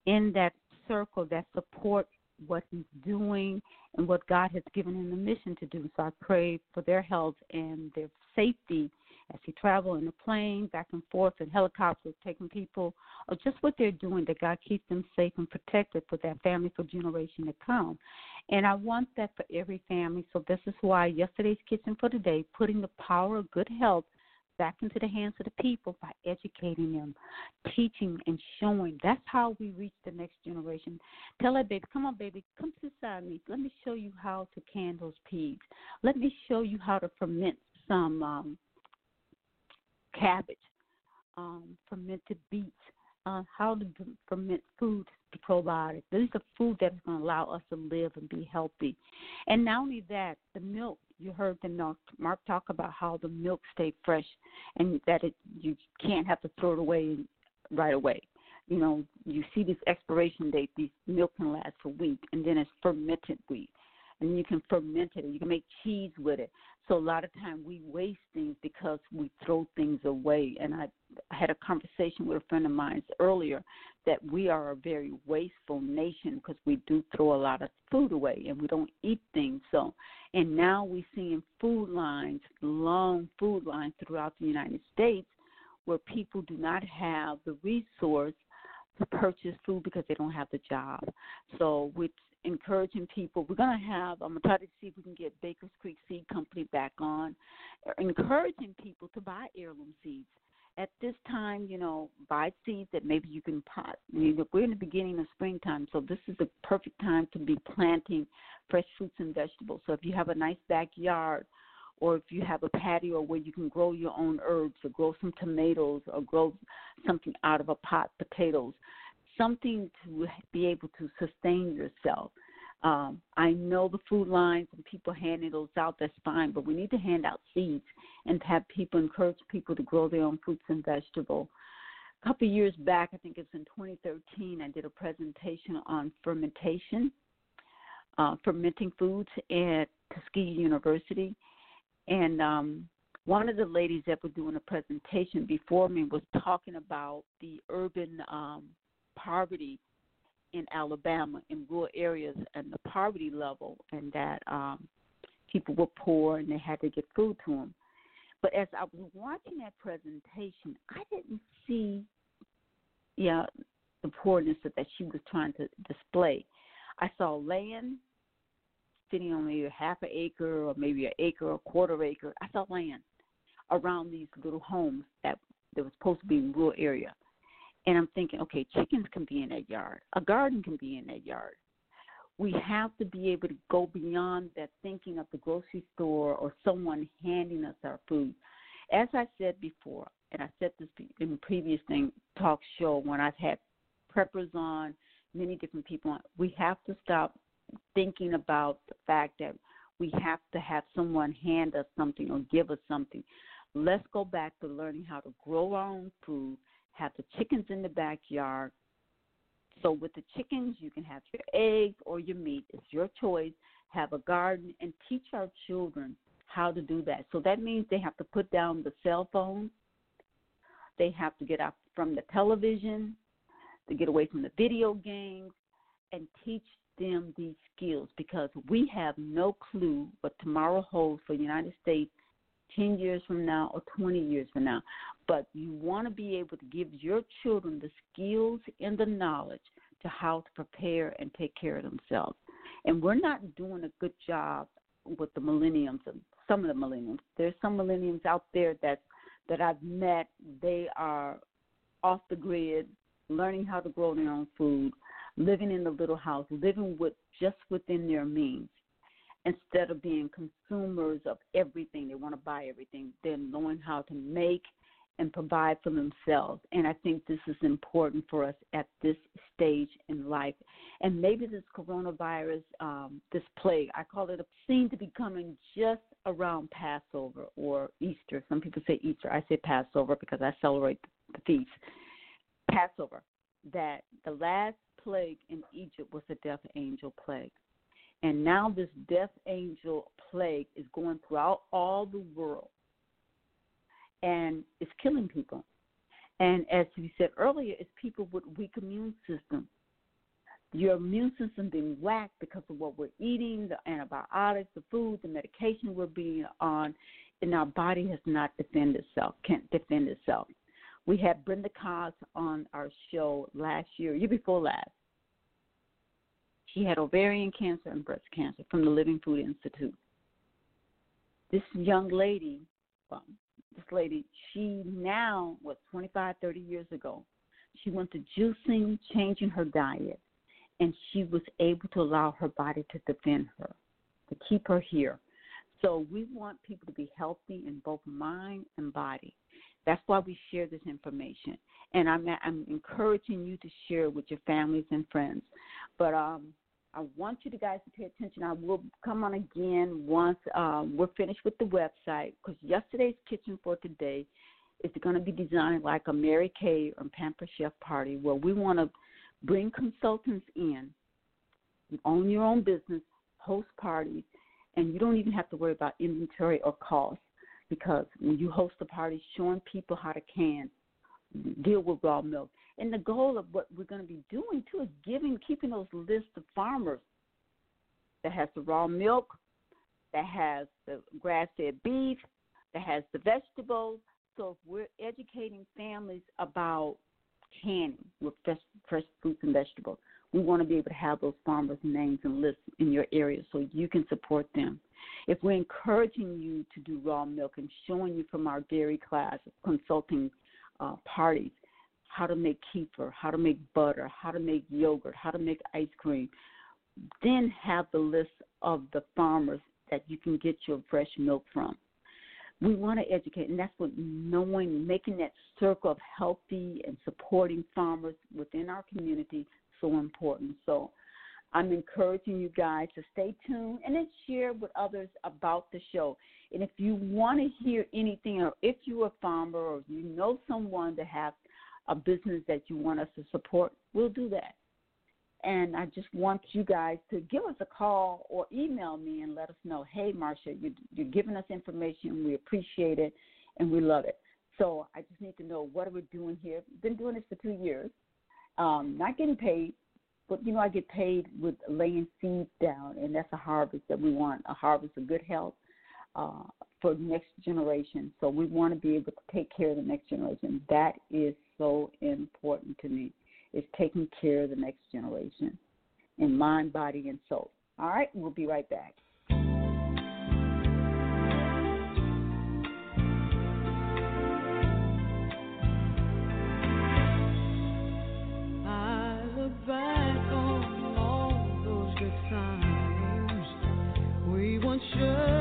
in that circle that support what he's doing and what God has given him the mission to do. So I pray for their health and their safety as he travel in the plane back and forth in helicopters taking people or just what they're doing that God keeps them safe and protected for their family for generation to come. And I want that for every family. So this is why yesterday's kitchen for today, putting the power of good health back into the hands of the people by educating them, teaching and showing. That's how we reach the next generation. Tell that baby, come on, baby, come beside me. Let me show you how to can those peas. Let me show you how to ferment some um, cabbage, um, fermented beets, uh, how to ferment food to probiotics. These are food that's going to allow us to live and be healthy. And not only that, the milk you heard the Mark talk about how the milk stay fresh and that it you can't have to throw it away right away. You know, you see this expiration date, these milk can last for weeks, and then it's fermented wheat, and you can ferment it, and you can make cheese with it. So a lot of time we waste things because we throw things away. And I, had a conversation with a friend of mine earlier that we are a very wasteful nation because we do throw a lot of food away and we don't eat things. So, and now we're seeing food lines, long food lines throughout the United States, where people do not have the resource to purchase food because they don't have the job. So, with encouraging people. We're going to have, I'm going to try to see if we can get Baker's Creek Seed Company back on, uh, encouraging people to buy heirloom seeds. At this time, you know, buy seeds that maybe you can pot. We're in the beginning of springtime, so this is the perfect time to be planting fresh fruits and vegetables. So if you have a nice backyard, or if you have a patio where you can grow your own herbs or grow some tomatoes or grow something out of a pot, potatoes, something to be able to sustain yourself. Um, I know the food lines and people handing those out, that's fine, but we need to hand out seeds and have people encourage people to grow their own fruits and vegetables. A couple of years back, I think it's in 2013, I did a presentation on fermentation, uh, fermenting foods at Tuskegee University. And um, one of the ladies that was doing a presentation before me was talking about the urban um, poverty in Alabama in rural areas and the poverty level, and that um, people were poor and they had to get food to them. But as I was watching that presentation, I didn't see, yeah, the poorness that she was trying to display. I saw land sitting on maybe a half an acre or maybe an acre or a quarter acre. I saw land around these little homes that that was supposed to be in rural area And I'm thinking, okay, chickens can be in that yard, a garden can be in that yard. We have to be able to go beyond that thinking of the grocery store or someone handing us our food. As I said before, and I said this in previous thing talk show when I've had preppers on, many different people on, we have to stop thinking about the fact that we have to have someone hand us something or give us something. Let's go back to learning how to grow our own food, have the chickens in the backyard. So with the chickens, you can have your eggs or your meat. It's your choice. Have a garden and teach our children how to do that. So that means they have to put down the cell phone. They have to get out from the television, to get away from the video games, and teach them these skills because we have no clue what tomorrow holds for the United States 10 years from now or 20 years from now. But you want to be able to give your children the skills and the knowledge to how to prepare and take care of themselves. And we're not doing a good job with the millenniums, some of the millenniums. There's some millenniums out there that that I've met. They are off the grid, learning how to grow their own food, living in the little house, living with just within their means instead of being consumers of everything. They want to buy everything. They're knowing how to make and provide for themselves. And I think this is important for us at this stage in life. And maybe this coronavirus, um, this plague, I call it, seems to be coming just around Passover or Easter. Some people say Easter. I say Passover because I celebrate the feast. Passover. That the last plague in Egypt was the death angel plague. And now this death angel plague is going throughout all the world and it's killing people. And as we said earlier, it's people with weak immune system. Your immune system being whacked because of what we're eating, the antibiotics, the food, the medication we're being on, and our body has not defended itself, can't defend itself. We had Brenda Cobb on our show last year, year before last, she had ovarian cancer and breast cancer from the Living Food Institute. This young lady, well, this lady, she now was 25, 30 years ago. She went to juicing, changing her diet, and she was able to allow her body to defend her, to keep her here. So we want people to be healthy in both mind and body. That's why we share this information, and I'm I'm encouraging you to share it with your families and friends. But um, I want you guys to pay attention. I will come on again once um, we're finished with the website because yesterday's kitchen for today is going to be designed like a Mary Kay or Pamper Chef party where we want to bring consultants in, own your own business, host parties, and you don't even have to worry about inventory or cost because when you host a party, showing people how to can, deal with raw milk, and the goal of what we're going to be doing too is giving, keeping those lists of farmers that has the raw milk, that has the grass-fed beef, that has the vegetables. So if we're educating families about canning with fresh, fresh fruits and vegetables, we want to be able to have those farmers' names and lists in your area so you can support them. If we're encouraging you to do raw milk and showing you from our dairy class, consulting uh, parties, how to make kefir, how to make butter, how to make yogurt, how to make ice cream. Then have the list of the farmers that you can get your fresh milk from. We want to educate, and that's what knowing, making that circle of healthy and supporting farmers within our community so important. So I'm encouraging you guys to stay tuned and then share with others about the show. And if you want to hear anything, or if you're a farmer or you know someone that has a business that you want us to support, we'll do that. And I just want you guys to give us a call or email me and let us know, hey, Marsha, you, you're giving us information. We appreciate it and we love it. So I just need to know what are we doing here. Been doing this for two years, um, not getting paid, but you know I get paid with laying seeds down, and that's a harvest that we want, a harvest of good health uh, for next generation. So we want to be able to take care of the next generation. That is so important to me is taking care of the next generation in mind, body, and soul. All right, we'll be right back. 却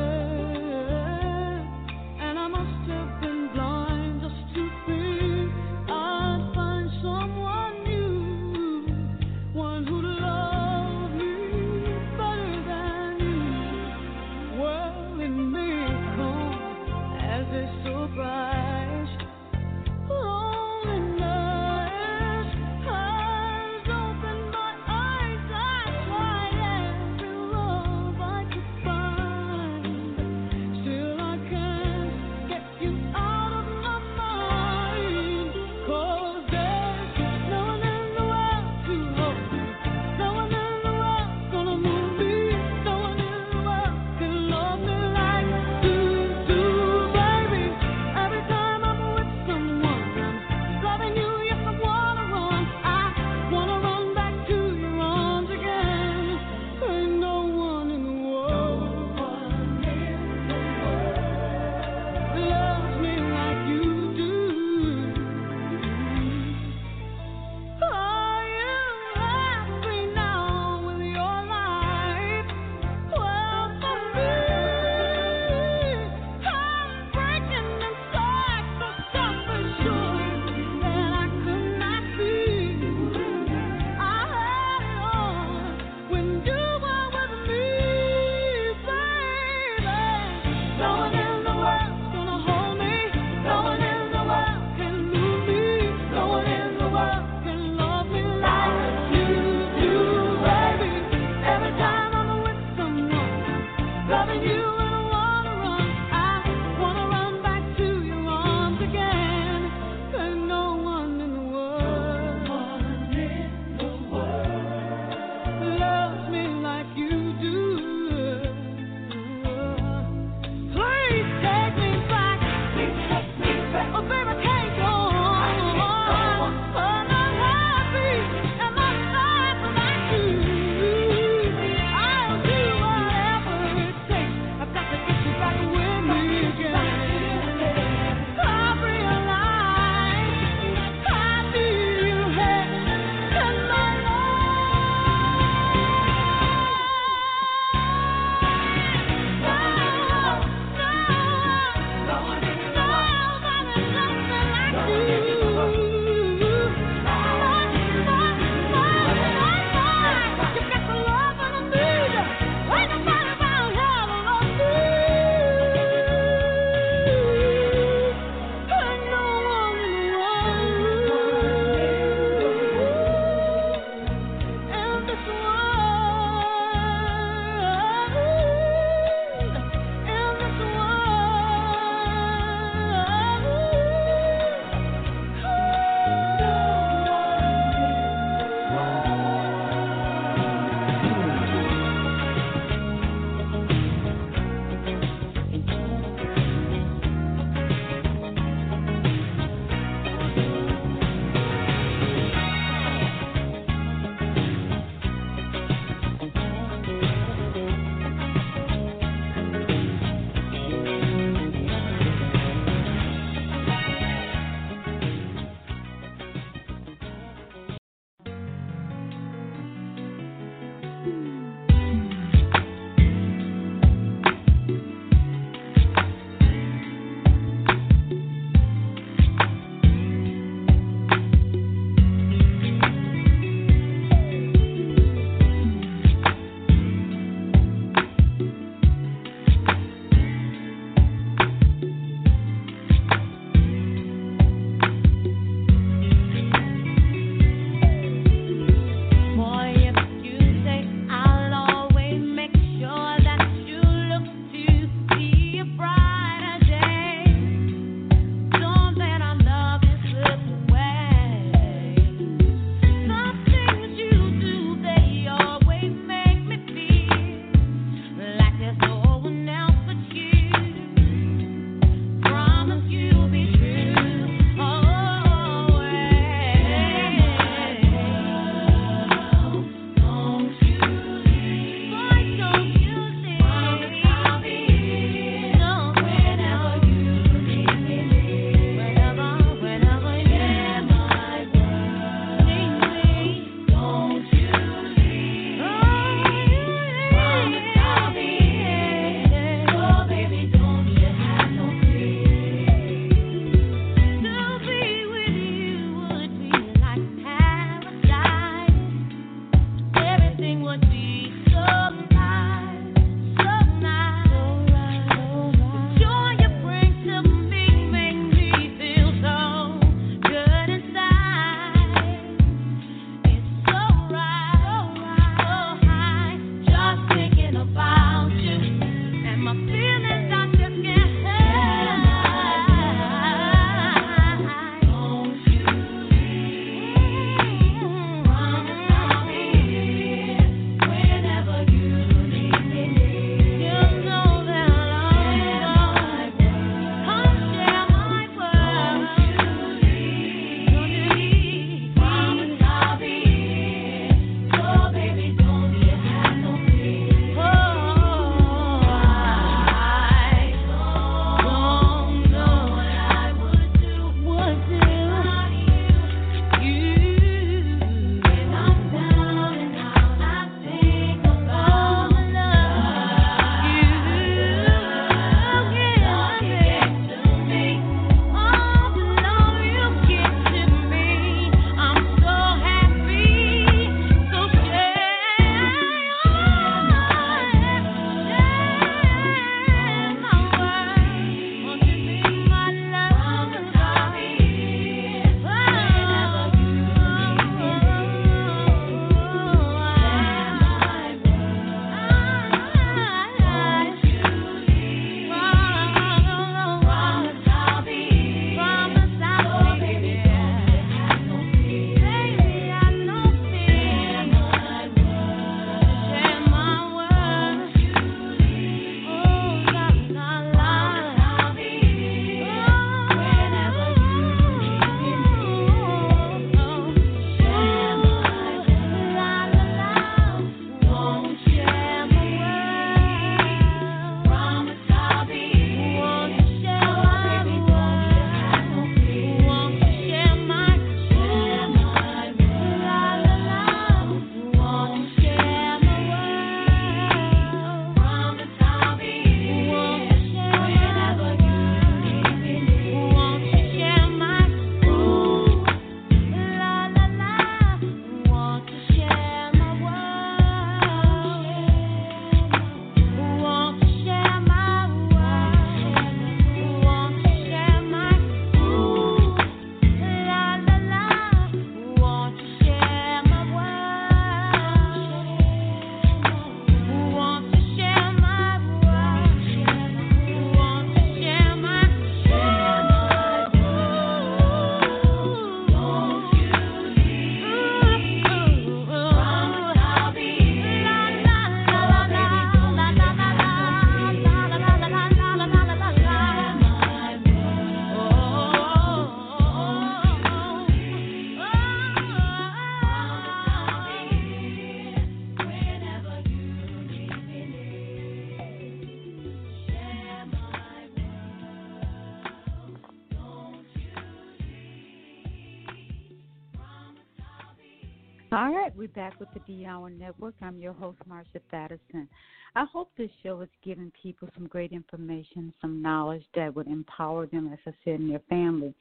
All right, we're back with the D Hour Network. I'm your host, Marsha Thadison. I hope this show is giving people some great information, some knowledge that would empower them, as I said, in their family.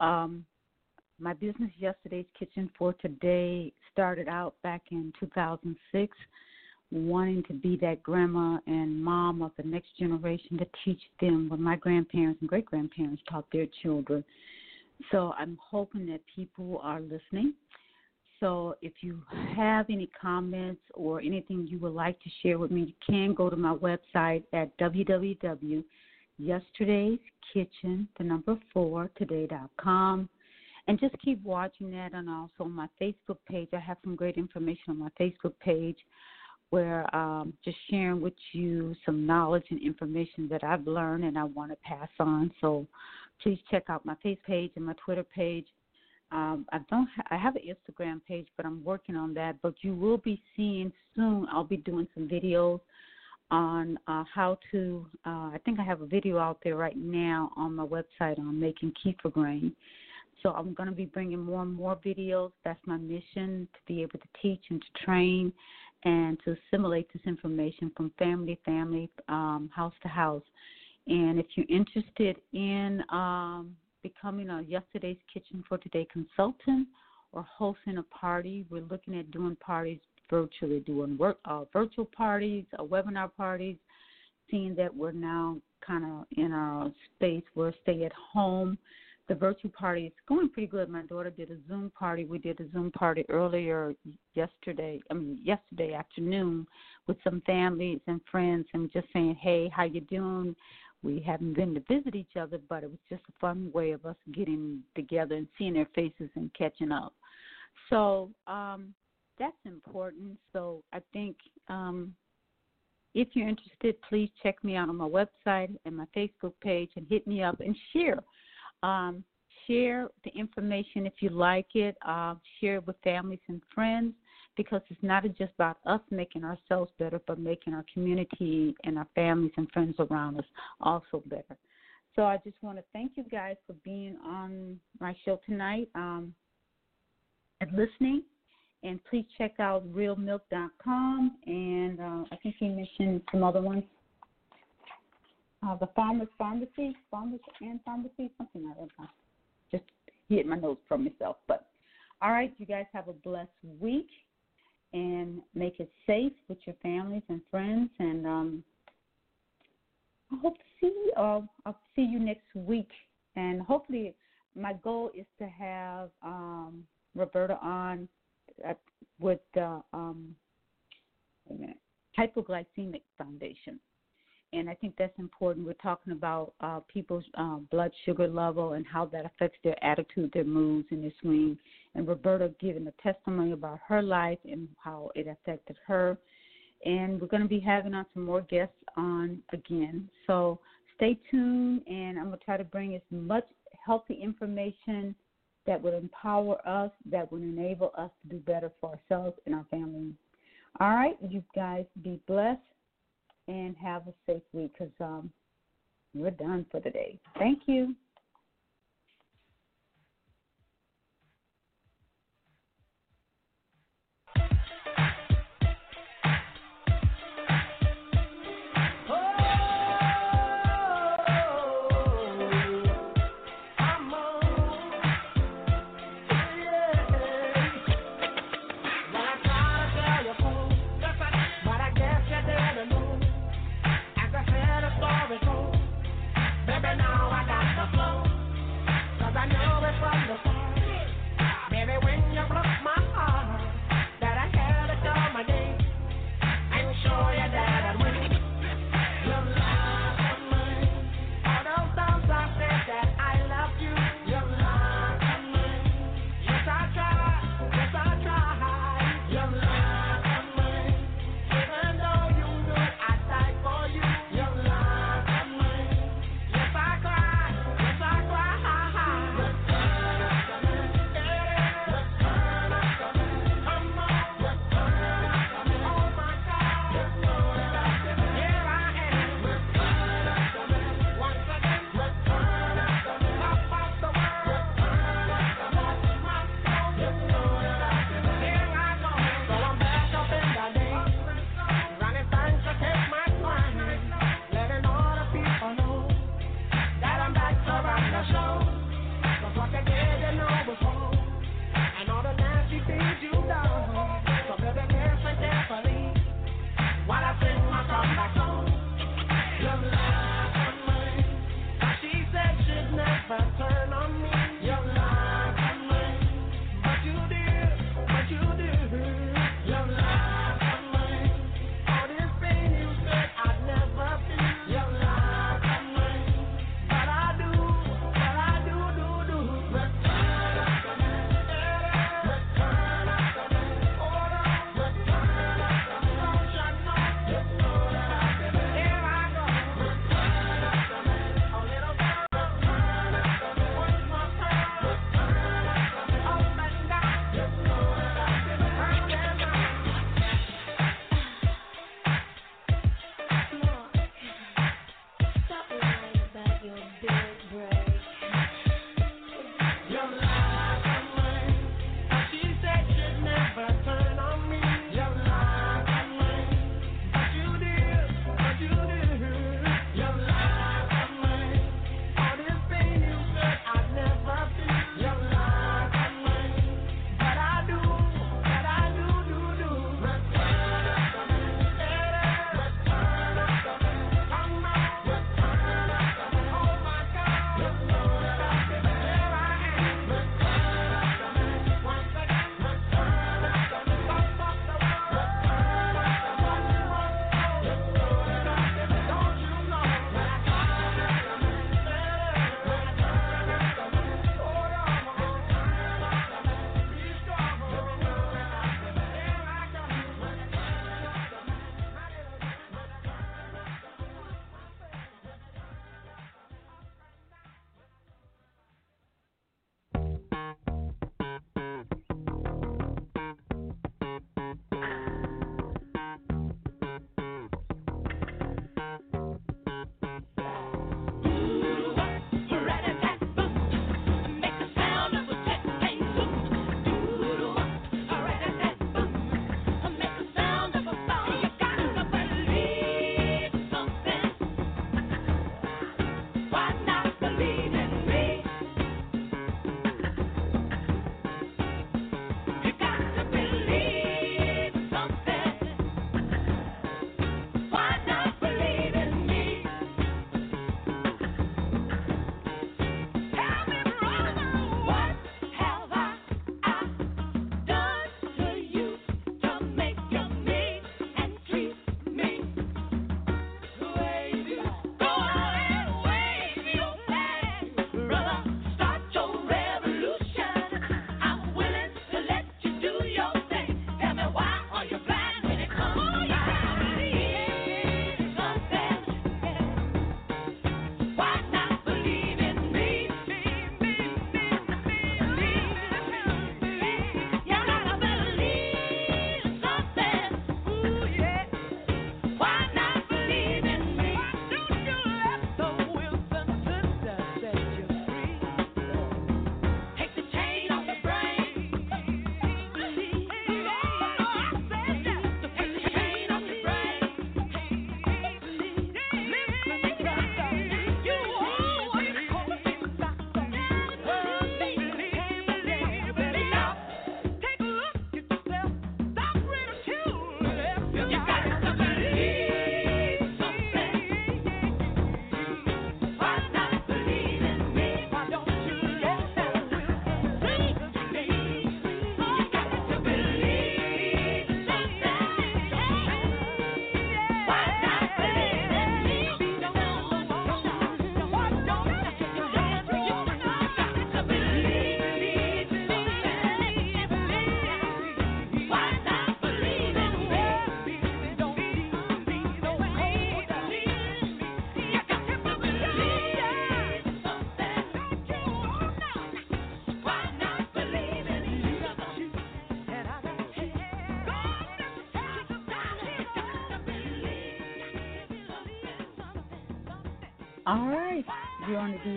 Um, my business, Yesterday's Kitchen for Today, started out back in 2006, wanting to be that grandma and mom of the next generation to teach them what my grandparents and great grandparents taught their children. So I'm hoping that people are listening so if you have any comments or anything you would like to share with me, you can go to my website at www.yesterdayskitchen, the number four, today.com. And just keep watching that and also on my Facebook page. I have some great information on my Facebook page where um, just sharing with you some knowledge and information that I've learned and I want to pass on. So please check out my Facebook page and my Twitter page um, I don't. Ha- I have an Instagram page, but I'm working on that. But you will be seeing soon. I'll be doing some videos on uh, how to. Uh, I think I have a video out there right now on my website on making kefir grain. So I'm going to be bringing more and more videos. That's my mission to be able to teach and to train and to assimilate this information from family to family, um, house to house. And if you're interested in um, becoming a Yesterday's Kitchen for Today consultant or hosting a party. We're looking at doing parties virtually doing work, uh, virtual parties, uh, webinar parties. Seeing that we're now kind of in a space where stay at home the virtual party is going pretty good. My daughter did a Zoom party. We did a Zoom party earlier yesterday. I mean, yesterday afternoon with some families and friends, and just saying, "Hey, how you doing?" We haven't been to visit each other, but it was just a fun way of us getting together and seeing their faces and catching up. So um, that's important. So I think um, if you're interested, please check me out on my website and my Facebook page and hit me up and share um, share the information if you like it. Uh, share it with families and friends because it's not just about us making ourselves better, but making our community and our families and friends around us also better. So I just want to thank you guys for being on my show tonight um, and listening. And please check out realmilk.com. And uh, I think he mentioned some other ones uh, the Farmers Pharmacy, Farmers and Pharmacy, something like that. Just hit my nose from myself. But all right, you guys have a blessed week and make it safe with your families and friends. And um, I hope to see you. uh, I'll see you next week. And hopefully, my goal is to have um, Roberta on uh, with the um, Hypoglycemic Foundation and I think that's important. We're talking about uh, people's uh, blood sugar level and how that affects their attitude, their moods, and their swing. And Roberta giving a testimony about her life and how it affected her. And we're going to be having on some more guests on again. So stay tuned, and I'm going to try to bring as much healthy information that would empower us, that would enable us to do better for ourselves and our families. All right, you guys be blessed and have a safe week because um, we're done for the day. Thank you.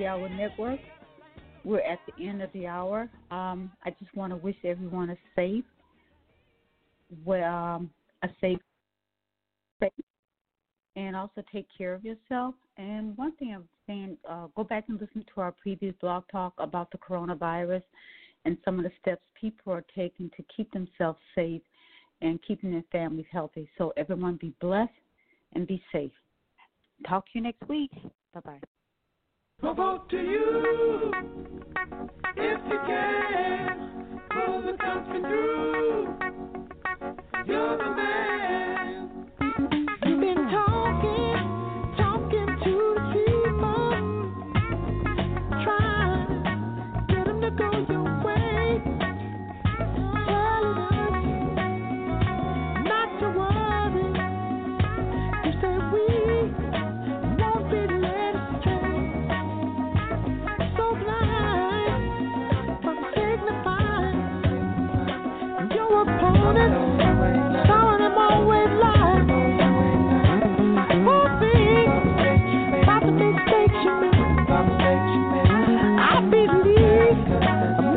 D Hour Network. We're at the end of the hour. Um, I just want to wish everyone a safe, well, um, a safe, safe, and also take care of yourself. And one thing I'm saying, uh, go back and listen to our previous blog talk about the coronavirus and some of the steps people are taking to keep themselves safe and keeping their families healthy. So everyone be blessed and be safe. Talk to you next week. Bye bye. Provoke to you if you can. Pull the country through. You're the man.